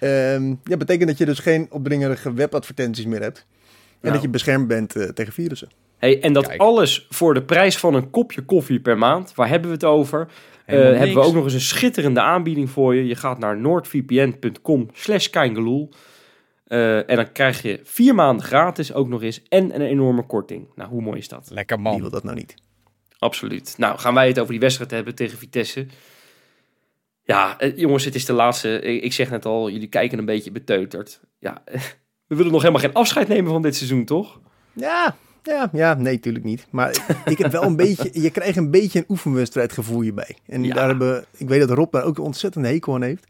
Ehm ja, betekent dat je dus geen opdringerige webadvertenties meer hebt. En Nou. dat je beschermd bent eh, tegen virussen. Hey, en dat Kijk. alles voor de prijs van een kopje koffie per maand. Waar hebben we het over? Eh, Helemaal hebben we ook nog eens een schitterende aanbieding voor je. Je gaat naar noordvpn.com slash Kaingeloel. Eh, en dan krijg je vier maanden gratis ook nog eens. En een enorme korting. Nou, hoe mooi is dat? Lekker Wie man. wil dat nou niet? Absoluut. Nou, gaan wij het over die wedstrijd hebben tegen Vitesse. Ja, eh, jongens, het is de laatste. Ik, zeg net al, jullie kijken een beetje beteuterd. Ja, we willen nog helemaal geen afscheid nemen van dit seizoen, toch? Ja, ja, ja, nee, tuurlijk niet. Maar ik heb wel een beetje, je krijgt een beetje een oefenwedstrijdgevoel hierbij. En Ja. daar hebben, ik weet dat Rob daar ook een ontzettende hekel aan heeft.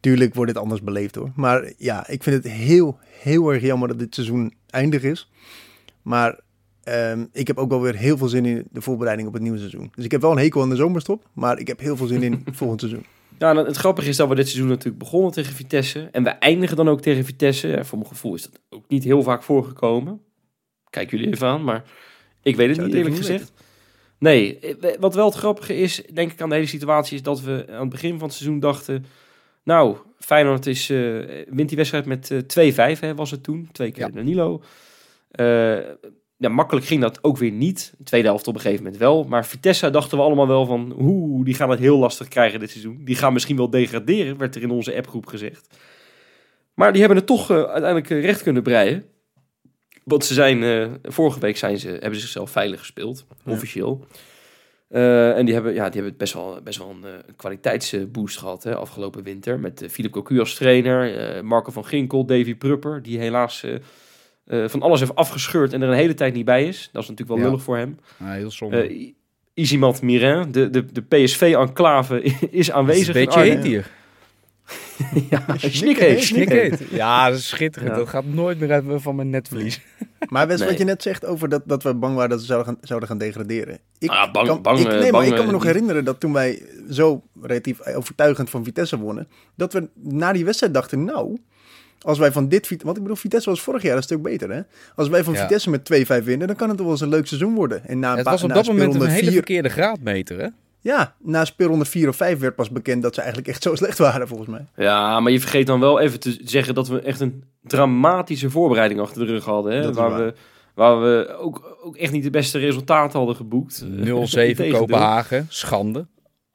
Tuurlijk wordt dit anders beleefd hoor. Maar ja, ik vind het heel, heel erg jammer dat dit seizoen eindig is. Maar ehm, ik heb ook wel weer heel veel zin in de voorbereiding op het nieuwe seizoen. Dus ik heb wel een hekel aan de zomerstop, maar ik heb heel veel zin in volgend seizoen. Ja, en het grappige is dat we dit seizoen natuurlijk begonnen tegen Vitesse. En we eindigen dan ook tegen Vitesse. Ja, voor mijn gevoel is dat ook niet heel vaak voorgekomen. Kijk jullie even aan, maar ik weet het Zou niet eerlijk gezegd. Nee, eh, wat wel het grappige is, denk ik aan de hele situatie, is dat we aan het begin van het seizoen dachten... Nou, Feyenoord is, eh, wint die wedstrijd met eh 2-5, hè, was het toen. Twee keer Ja. Danilo. Eh ja, makkelijk ging dat ook weer niet. De tweede helft op een gegeven moment wel. Maar Vitesse dachten we allemaal wel van... Oeh, die gaan het heel lastig krijgen dit seizoen. Die gaan misschien wel degraderen, werd er in onze appgroep gezegd. Maar die hebben het toch eh, uiteindelijk eh, recht kunnen breien. Want ze zijn, eh, vorige week zijn ze, hebben ze zichzelf veilig gespeeld, Ja. officieel. En die hebben, ja, die hebben best wel, best wel een kwaliteitsboost gehad hè, afgelopen winter. Met Philip Cocu als trainer, Marco van Ginkel, Davy Prupper, die helaas eh, van alles heeft afgescheurd en er een hele tijd niet bij is. Dat is natuurlijk wel Ja. lullig voor hem. Ja, heel zonde. Eh, Izimat Mirin, de, de, de PSV-enclave, is Dat is aanwezig. een beetje heet hier. Ja, Snikheet, snikheet. Ja, dat is schitterend. Ja. Dat gaat nooit meer uit van mijn netvlies. Maar Wes, Nee. wat je net zegt over dat, dat we bang waren dat ze zouden gaan, zouden gaan degraderen. Ik Ah, bang- kan, bang, ik, eh, maar ik kan me nog herinneren dat toen wij zo relatief overtuigend van Vitesse wonnen, dat we na die wedstrijd dachten, nou, als wij van dit... Want ik bedoel, Vitesse was vorig jaar een stuk beter, hè? Als wij van Ja. Vitesse met 2-5 winnen, dan kan het toch wel eens een leuk seizoen worden. En na, een Het paar- was op na dat moment een speelronde hele vier- verkeerde graadmeter, hè? Ja, na speelronde 4 of 5 werd pas bekend dat ze eigenlijk echt zo slecht waren, volgens mij. Ja, maar je vergeet dan wel even te zeggen dat we echt een dramatische voorbereiding achter de rug hadden. Hè? Waar, waar. we, waar we ook, ook echt niet de beste resultaten hadden geboekt. 0-7 Integendeel. Kopenhagen, schande.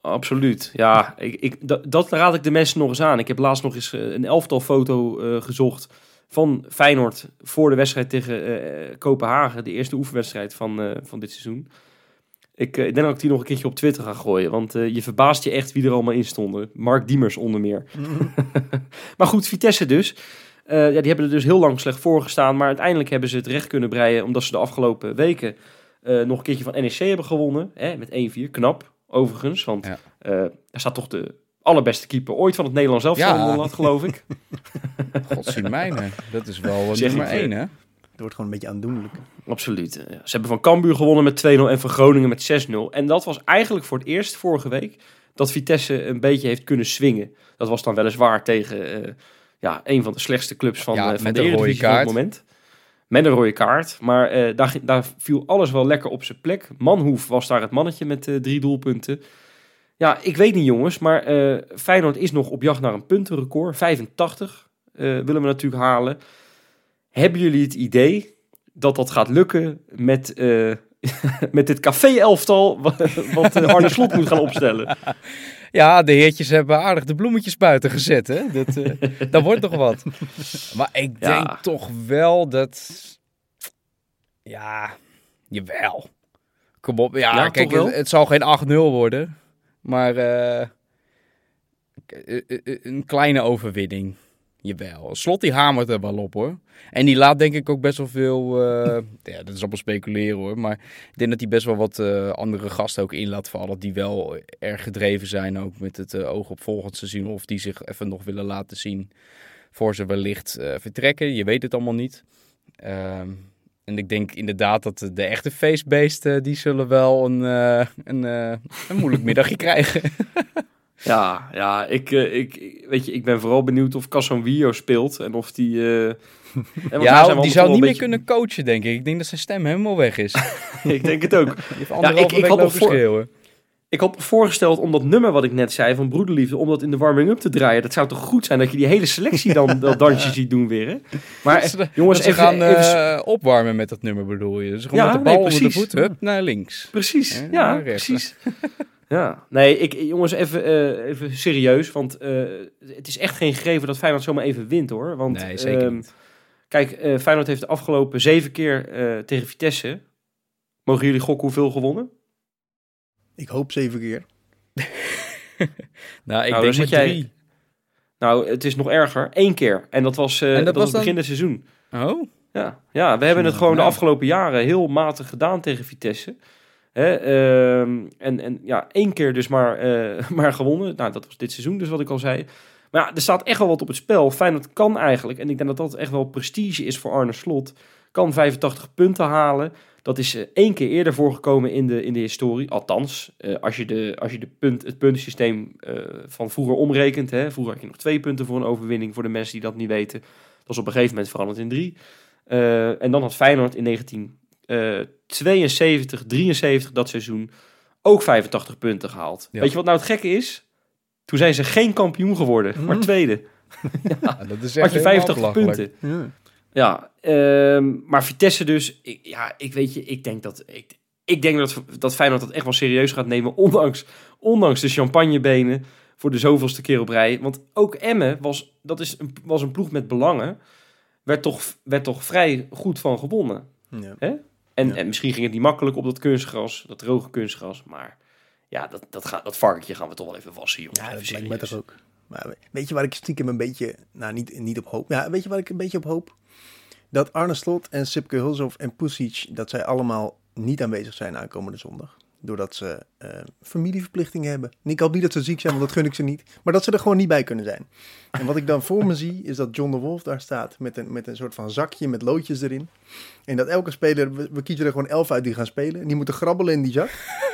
Absoluut. Ja, ik, ik, dat, dat raad ik de mensen nog eens aan. Ik heb laatst nog eens eh, een elftal foto eh, gezocht van Feyenoord voor de wedstrijd tegen eh, Kopenhagen. De eerste oefenwedstrijd van, van dit seizoen. Ik, ik denk dat ik die nog een keertje op Twitter ga gooien. Want je verbaast je echt wie er allemaal in stonden. Mark Diemers onder meer. maar goed, Vitesse dus. Ja, die hebben er dus heel lang slecht voor gestaan. Maar uiteindelijk hebben ze het recht kunnen breien. Omdat ze de afgelopen weken nog een keertje van NEC hebben gewonnen. Hè, met 1-4. Knap, overigens. Want Ja. eh, daar staat toch de allerbeste keeper ooit van het Nederlands elftal Ja. geloof ik. Godzijmijnen. Dat is wel eh, Zeg nummer 1, hè? Het wordt gewoon een beetje aandoenlijk. Absoluut. Eh, Ze hebben van Cambuur gewonnen met 2-0 en van Groningen met 6-0. En dat was eigenlijk voor het eerst vorige week dat Vitesse een beetje heeft kunnen swingen. Dat was dan weliswaar tegen eh, ja, een van de slechtste clubs van, Ja, eh, van de Eredivisie van het kaart. moment. Met een rode kaart. Maar eh, daar, daar viel alles wel lekker op zijn plek. Manhoef was daar het mannetje met eh, drie doelpunten. Ja, ik weet niet jongens, maar eh, Feyenoord is nog op jacht naar een puntenrecord. 85 eh, willen we natuurlijk halen. Hebben jullie het idee dat dat gaat lukken met, met dit café-elftal wat, wat eh, Arne Slot moet gaan opstellen? Ja, de heertjes hebben aardig de bloemetjes buiten gezet, hè? Dat, eh, dat wordt nog wat. Maar ik Ja. denk toch wel dat... Ja, jawel. Kom op. Ja, Ja, kijk, toch het, het zal geen 8-0 worden. Maar eh, een kleine overwinning. Jawel. Slot die hamert er wel op, hoor. En die laat denk ik ook best wel veel... eh, ja, dat is allemaal speculeren, hoor. Maar ik denk dat hij best wel wat eh, andere gasten ook in laat vallen. Die wel erg gedreven zijn ook met het eh, oog op volgend seizoen. Of die zich even nog willen laten zien voor ze wellicht vertrekken. Je weet het allemaal niet. Ehm, en ik denk inderdaad dat de, echte feestbeesten... die zullen wel een, een, een moeilijk middagje krijgen. Ja, ja ik, ik, weet je, ik ben vooral benieuwd of Casemiro speelt en of die... Ja, die zou niet meer beetje- kunnen coachen, denk ik. Ik denk dat zijn stem helemaal weg is. Ik denk het ook. anderhalve ik- ik had nog voor-. Ik had voorgesteld om dat nummer wat ik net zei van Broederliefde, om dat in de warming-up te draaien. Dat zou toch goed zijn dat je die hele selectie dan dat dansje ziet doen weer, hè? Maar Dat ze- jongens, dat ze even, gaan even- eh, opwarmen met dat nummer, bedoel je? Dus gewoon Ja, met de nee, bal onder de voet, hup, naar links. Precies, ja, precies. Ja, nee, ik, jongens, even, eh, even serieus, want eh, het is echt geen gegeven dat Feyenoord zomaar even wint, hoor. Want, nee, zeker ehm, niet. Kijk, eh, Feyenoord heeft de afgelopen zeven keer eh, tegen Vitesse, mogen jullie gokken hoeveel gewonnen? Ik hoop zeven keer. Nou, ik nou, denk zit maar jij- drie. Nou, het is nog erger, één keer. En dat was, eh En dat dat was was dan- begin het seizoen. Oh, Ja, ja we hebben het gewoon de Nou. afgelopen jaren heel matig gedaan tegen Vitesse. Hè, ehm, en, en ja, één keer dus maar, eh, maar gewonnen. Nou, dat was dit seizoen dus wat ik al zei. Maar ja, er staat echt wel wat op het spel. Feyenoord kan eigenlijk, en ik denk dat dat echt wel prestige is voor Arne Slot, kan 85 punten halen. Dat is eh, één keer eerder voorgekomen in de, in de historie. Althans, eh, als je, de, als je de punt, het puntensysteem eh, van vroeger omrekent. Hè. Vroeger had je nog twee punten voor een overwinning. Voor de mensen die dat niet weten. Dat is op een gegeven moment veranderd in drie. En dan had Feyenoord in 1972, 73 dat seizoen ook 85 punten gehaald. Ja. Weet je wat nou het gekke is? Toen zijn ze geen kampioen geworden, maar Mhm. tweede. ja, dat is echt Had je helemaal 85 belachelijk. punten. Ja. Ja, ehm, maar Vitesse dus, ik, ja, ik weet je, ik denk dat, ik, ik denk dat, dat Feyenoord dat echt wel serieus gaat nemen, ondanks, ondanks de champagnebenen voor de zoveelste keer op rij. Want ook Emmen was, dat is een, was een ploeg met belangen, werd toch, werd toch vrij goed van gewonnen. Ja. En, Ja. en misschien ging het niet makkelijk op dat kunstgras, dat droge kunstgras, maar ja, dat, dat, gaat, dat varkentje gaan we toch wel even wassen, jongens. Ja, dat lijkt me toch ook. Maar weet je waar ik stiekem een beetje, nou niet, niet op hoop. Ja, weet je waar ik een beetje op hoop? Dat Arne Slot en Sipke Hulshoff en Pusic, dat zij allemaal niet aanwezig zijn aankomende zondag. Doordat ze eh, familieverplichtingen hebben. En ik niet dat ze ziek zijn, want dat gun ik ze niet. Maar dat ze er gewoon niet bij kunnen zijn. En wat ik dan voor me zie, is dat John de Wolf daar staat met een, met een soort van zakje met loodjes erin. En dat elke speler, we, kiezen er gewoon elf uit die gaan spelen. En die moeten grabbelen in die zak.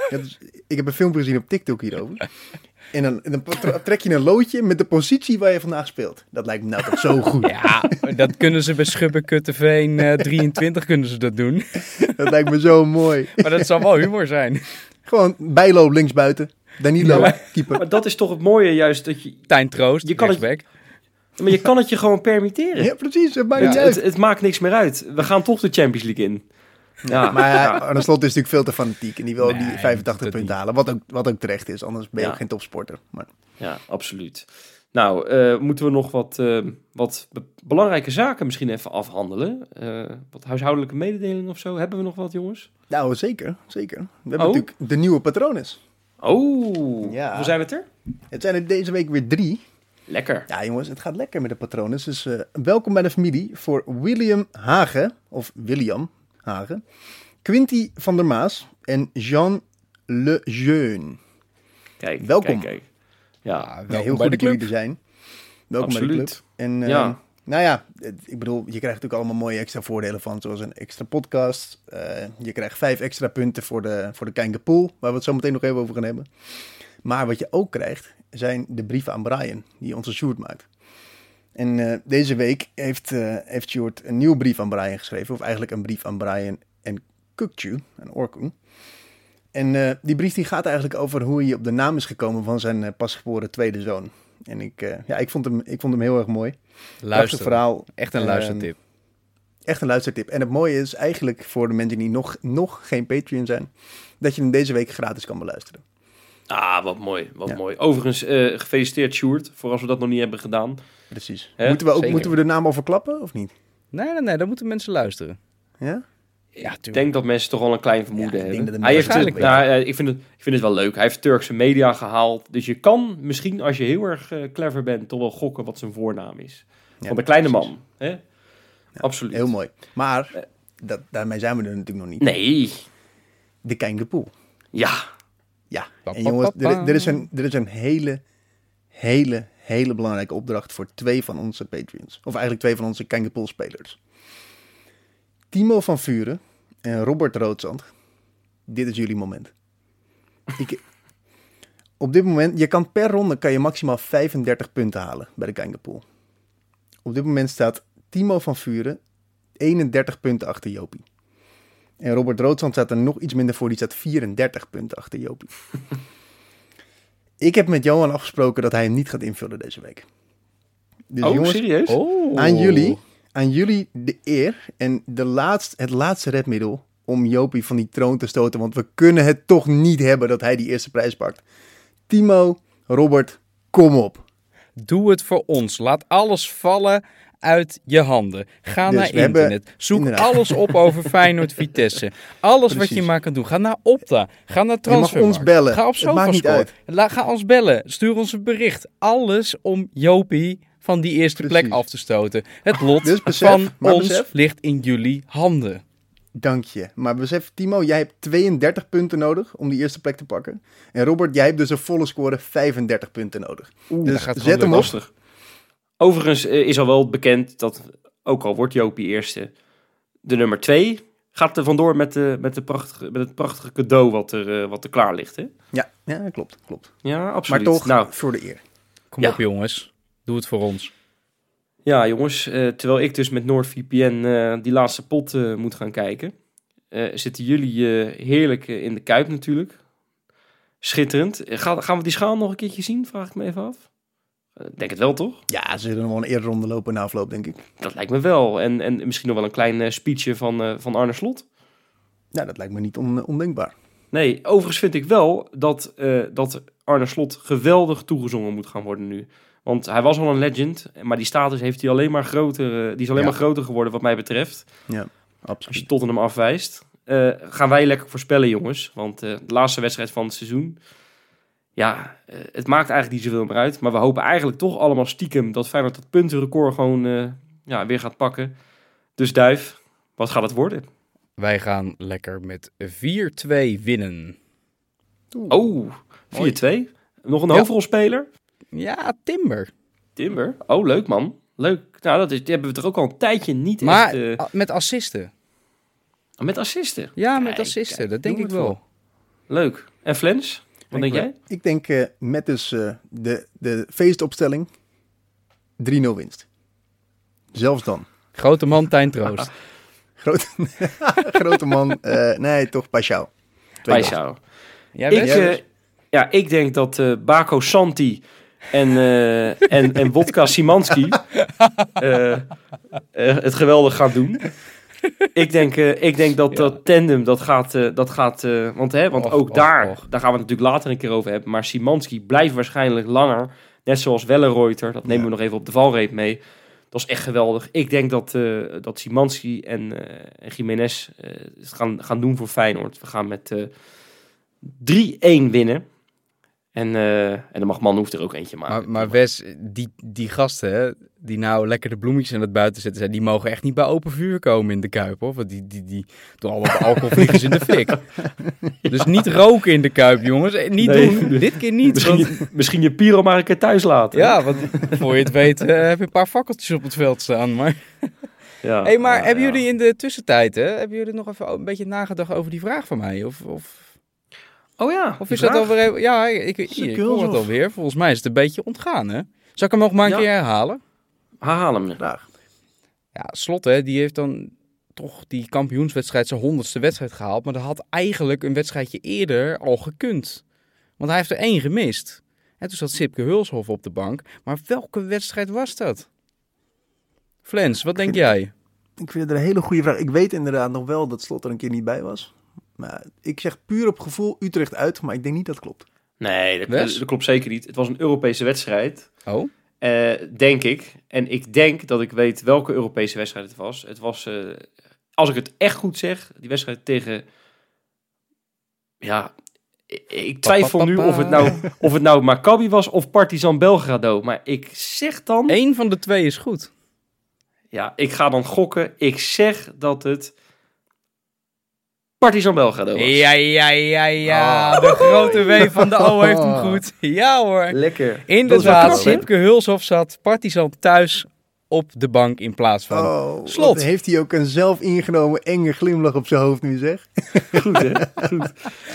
Dus ik heb een filmpje gezien op TikTok hierover. En dan, en dan trek je een loodje met de positie waar je vandaag speelt. Dat lijkt me nou toch zo goed. Ja, dat kunnen ze bij Schubbe Kutteveen eh 23 kunnen ze dat doen. Dat lijkt me zo mooi. Maar dat zal wel humor zijn. Gewoon bijloop linksbuiten. Danilo, Ja, maar- keeper. Maar dat is toch het mooie juist, dat je, Tijn Troost, Je kan het- maar je kan het je gewoon permitteren. Ja, precies. Het maakt het, niet het, uit. het maakt niks meer uit. We gaan toch de Champions League in. Ja, Maar. Arne Slot is natuurlijk veel te fanatiek. En die wil Nee, die 85 dat punten halen. Wat ook, wat ook terecht is. Anders ben je ook geen topsporter. Maar Ja, absoluut. Nou, eh, moeten we nog wat, eh, wat be- belangrijke zaken misschien even afhandelen? Eh, wat huishoudelijke mededelingen of zo? Hebben we nog wat, jongens? nou, zeker. Zeker. We hebben Oh. natuurlijk de nieuwe patronen. Oh, Ja. hoe zijn het er? Het zijn er deze week weer drie. Lekker. Ja, jongens, het gaat lekker met de patronen. Dus eh, welkom bij de familie voor William Hagen. Of William Hagen. Quinty van der Maas. En Jean Le Jeune. Kijk, Welkom. Kijk, kijk. Ja, Ja, Ja, welkom heel bij goed dat jullie er zijn. Welkom bij de club. En eh, Ja. nou ja, ik bedoel, je krijgt natuurlijk allemaal mooie extra voordelen van, zoals een extra podcast. Eh, je krijgt vijf extra punten voor de, voor de Kijnke Pool, waar we het zo meteen nog even over gaan hebben. Maar wat je ook krijgt, zijn de brieven aan Brian, die onze Sjoerd maakt. En eh, deze week heeft, eh heeft Sjoerd een nieuwe brief aan Brian geschreven, of eigenlijk een brief aan Brian en Kukju, en Orkun. En eh, die brief die gaat eigenlijk over hoe hij op de naam is gekomen van zijn pasgeboren tweede zoon. En ik, ja, ik, vond hem, ik vond hem heel erg mooi. Luister. verhaal. Echt een Ehm, luistertip. Echt een luistertip. En het mooie is eigenlijk voor de mensen die nog, nog geen Patreon zijn, dat je hem deze week gratis kan beluisteren. Ah, wat mooi, wat Ja. mooi. Overigens, eh, gefeliciteerd Sjoerd, voor als we dat nog niet hebben gedaan. Precies. Hè? Moeten, we ook, Zeker. moeten we de naam al verklappen of niet? Nee, nee, nee, dan moeten mensen luisteren. Ja? Ja, Ik denk dat mensen toch al een klein vermoeden Ja, ik denk hebben. Hij heeft, het- nou, eh, ik, vind het, ik vind het wel leuk. Hij heeft Turkse media gehaald. Dus je kan misschien, als je heel erg eh, clever bent, toch wel gokken wat zijn voornaam is. Ja, Van de kleine precies. man. Hè? Absoluut. Heel mooi. Maar dat, daarmee zijn we er natuurlijk nog niet. Nee. De Kijnke Poel. Ja. Ja. En jongens, er, er, is een, er is een hele, hele, hele belangrijke opdracht voor twee van onze Patreons. Of eigenlijk twee van onze Kijnke Poel spelers. Timo van Vuren en Robert Roodzand. Dit is jullie moment. Ik, op dit moment, je kan per ronde kan je maximaal 35 punten halen bij de Kijnkerpool. Op dit moment staat Timo van Vuren 31 punten achter Jopie. En Robert Roodzand staat er nog iets minder voor, die staat 34 punten achter Jopie. Ik heb met Johan afgesproken dat hij hem niet gaat invullen deze week. Dus oh, jongens, serieus? Oh. aan jullie, aan jullie de eer en de laatst, het laatste redmiddel om Jopie van die troon te stoten. Want we kunnen het toch niet hebben dat hij die eerste prijs pakt. Timo, Robert, kom op. Doe het voor ons. Laat alles vallen uit je handen. Ga Dus naar hebben- internet. Zoek alles op over Feyenoord Vitesse. Alles wat je maar kan doen. Ga naar Opta. Ga naar Transfermarkt. ons bellen. Ga op SofaScore. Ga ons bellen. Stuur ons een bericht. Alles om Jopie van die eerste Precies. plek af te stoten. Het lot Dus besef, van ons besef. ligt in jullie handen. Dank je. Maar besef, Timo, jij hebt 32 punten nodig om die eerste plek te pakken. En Robert, jij hebt dus een volle score 35 punten nodig. Oeh, Dus dat gaat zet hem op. Lastig. Overigens eh, is al wel bekend dat, ook al wordt Jopie eerste, de nummer twee gaat er vandoor met, de, met, de prachtige, met het prachtige cadeau wat er, eh, wat er klaar ligt. Hè? Ja, ja klopt, klopt. Ja, absoluut. Maar toch, Nou, voor de eer. Kom Ja. op jongens. Doe het voor ons. Ja, jongens, eh, terwijl ik dus met NordVPN eh die laatste pot moet gaan kijken, eh, zitten jullie eh, heerlijk in de kuip natuurlijk. Schitterend. Ga, gaan we die schaal nog een keertje zien? Vraag ik me even af. Eh, denk het wel, toch? Ja, ze zullen nog wel een eerder ronde lopen na afloop, denk ik. Dat lijkt me wel. En, en misschien nog wel een klein eh, speechje van, eh, van Arne Slot. Ja, dat lijkt me niet on- ondenkbaar. Nee, overigens vind ik wel dat, dat Arne Slot geweldig toegezongen moet gaan worden nu. Want hij was al een legend, maar die status heeft hij alleen maar groter, die is alleen Ja. maar groter geworden wat mij betreft. Ja, Als je absoluut. Tottenham afwijst. Gaan wij lekker voorspellen, jongens. Want de laatste wedstrijd van het seizoen. Ja, eh, het maakt eigenlijk niet zoveel meer uit. Maar we hopen eigenlijk toch allemaal stiekem dat Feyenoord dat puntenrecord gewoon eh, ja, weer gaat pakken. Dus Duif, wat gaat het worden? Wij gaan lekker met 4-2 winnen. Oh, 4-2. Nog een Ja. hoofdrolspeler? Ja, Timber. Timber. Oh, leuk man. Leuk. Nou, dat is, die hebben we toch ook al een tijdje niet Maar echt... eh, a- met assisten. met assisten. Ja, met assisten. kijk, dat denk ik wel. Leuk. En Flens? Wat denk Ik- jij? Ik denk eh, met dus eh, de, de feestopstelling 3-0 winst. Zelfs dan. Grote man, Tijn Troost. Grote, grote man. eh, nee, toch Pashao. Bij jou. Jij Ik, eh, ja, ik denk dat eh Bako Santi en, eh, en, en Wodka Simanski het geweldig gaan doen. Ik denk, eh, ik denk dat Ja. dat tandem, dat gaat... eh, dat gaat eh, want hè, want Och, ook och, daar, och. daar gaan we het natuurlijk later een keer over hebben. Maar Simanski blijft waarschijnlijk langer. Net zoals Wellenreuter. Dat nemen we nog even op de valreep mee. Dat is echt geweldig. Ik denk dat, dat Simanski en, en Jiménez het gaan, gaan doen voor Feyenoord. We gaan met eh 3-1 winnen. En, eh, en dan mag Man hoeft er ook eentje maken. Maar, maar Wes, die, die gasten, die nou lekker de bloemetjes aan het buiten zetten zijn, die mogen echt niet bij open vuur komen in de Kuip, hoor. Want die, die, die doen al wat alcohol vliegen ze in de fik. Dus niet roken in de Kuip, jongens. Eh, Niet Nee. doen. Dit keer niet. misschien, want- je, misschien je Piro maar een keer thuis laten. ja, want voor je het weet eh, heb je een paar fakkeltjes op het veld staan. Maar, ja. hey, maar Ja, hebben ja. jullie in de tussentijd, hè, hebben jullie nog even een beetje nagedacht over die vraag van mij? Of, of, Oh ja. of is dat alweer... Ja, ik, hoor het alweer. Volgens mij is het een beetje ontgaan, hè? Zal ik hem nog maar een Ja. keer herhalen? Haal hem. Graag. Ja, Slot, hè, die heeft dan toch die kampioenswedstrijd zijn honderdste wedstrijd gehaald. Maar dat had eigenlijk een wedstrijdje eerder al gekund. Want hij heeft er één gemist. En toen zat Sipke Hulshoff op de bank. Maar welke wedstrijd was dat? Flens, wat denk jij? Ik vind het een hele goede vraag. Ik weet inderdaad nog wel dat Slot er een keer niet bij was. Maar ik zeg puur op gevoel Utrecht uit, maar ik denk niet dat het klopt. Nee, dat, klopt zeker niet. Het was een Europese wedstrijd. Oh, Eh, denk ik. En ik denk dat ik weet welke Europese wedstrijd het was. Het was, eh, als ik het echt goed zeg, die wedstrijd tegen... Ja, ik, ik twijfel nu of het nou, of het nou Maccabi was of Partizan Belgrado. Maar ik zeg dan... één van de twee is goed. Ja, ik ga dan gokken. Ik zeg dat het Partizan Belgrado was. Ja, ja, ja, ja. Ah. De grote W van de O heeft hem goed. Ja hoor. Lekker. Inderdaad? Sipke Hulshoff zat Partizan thuis op de bank in plaats van... Oh, Slot. heeft hij ook een zelf ingenomen enge glimlach op zijn hoofd nu zeg. Goed, hè? Goed.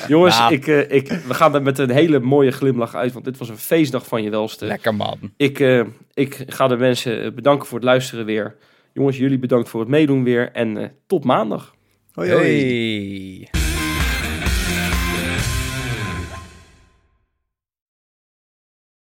Jongens, Ja. ik, eh, ik, we gaan er met een hele mooie glimlach uit, want dit was een feestdag van je welste. Lekker man. Ik, eh, ik ga de mensen bedanken voor het luisteren weer. Jongens, jullie bedankt voor het meedoen weer en eh, tot maandag. Oi, oi. Hey.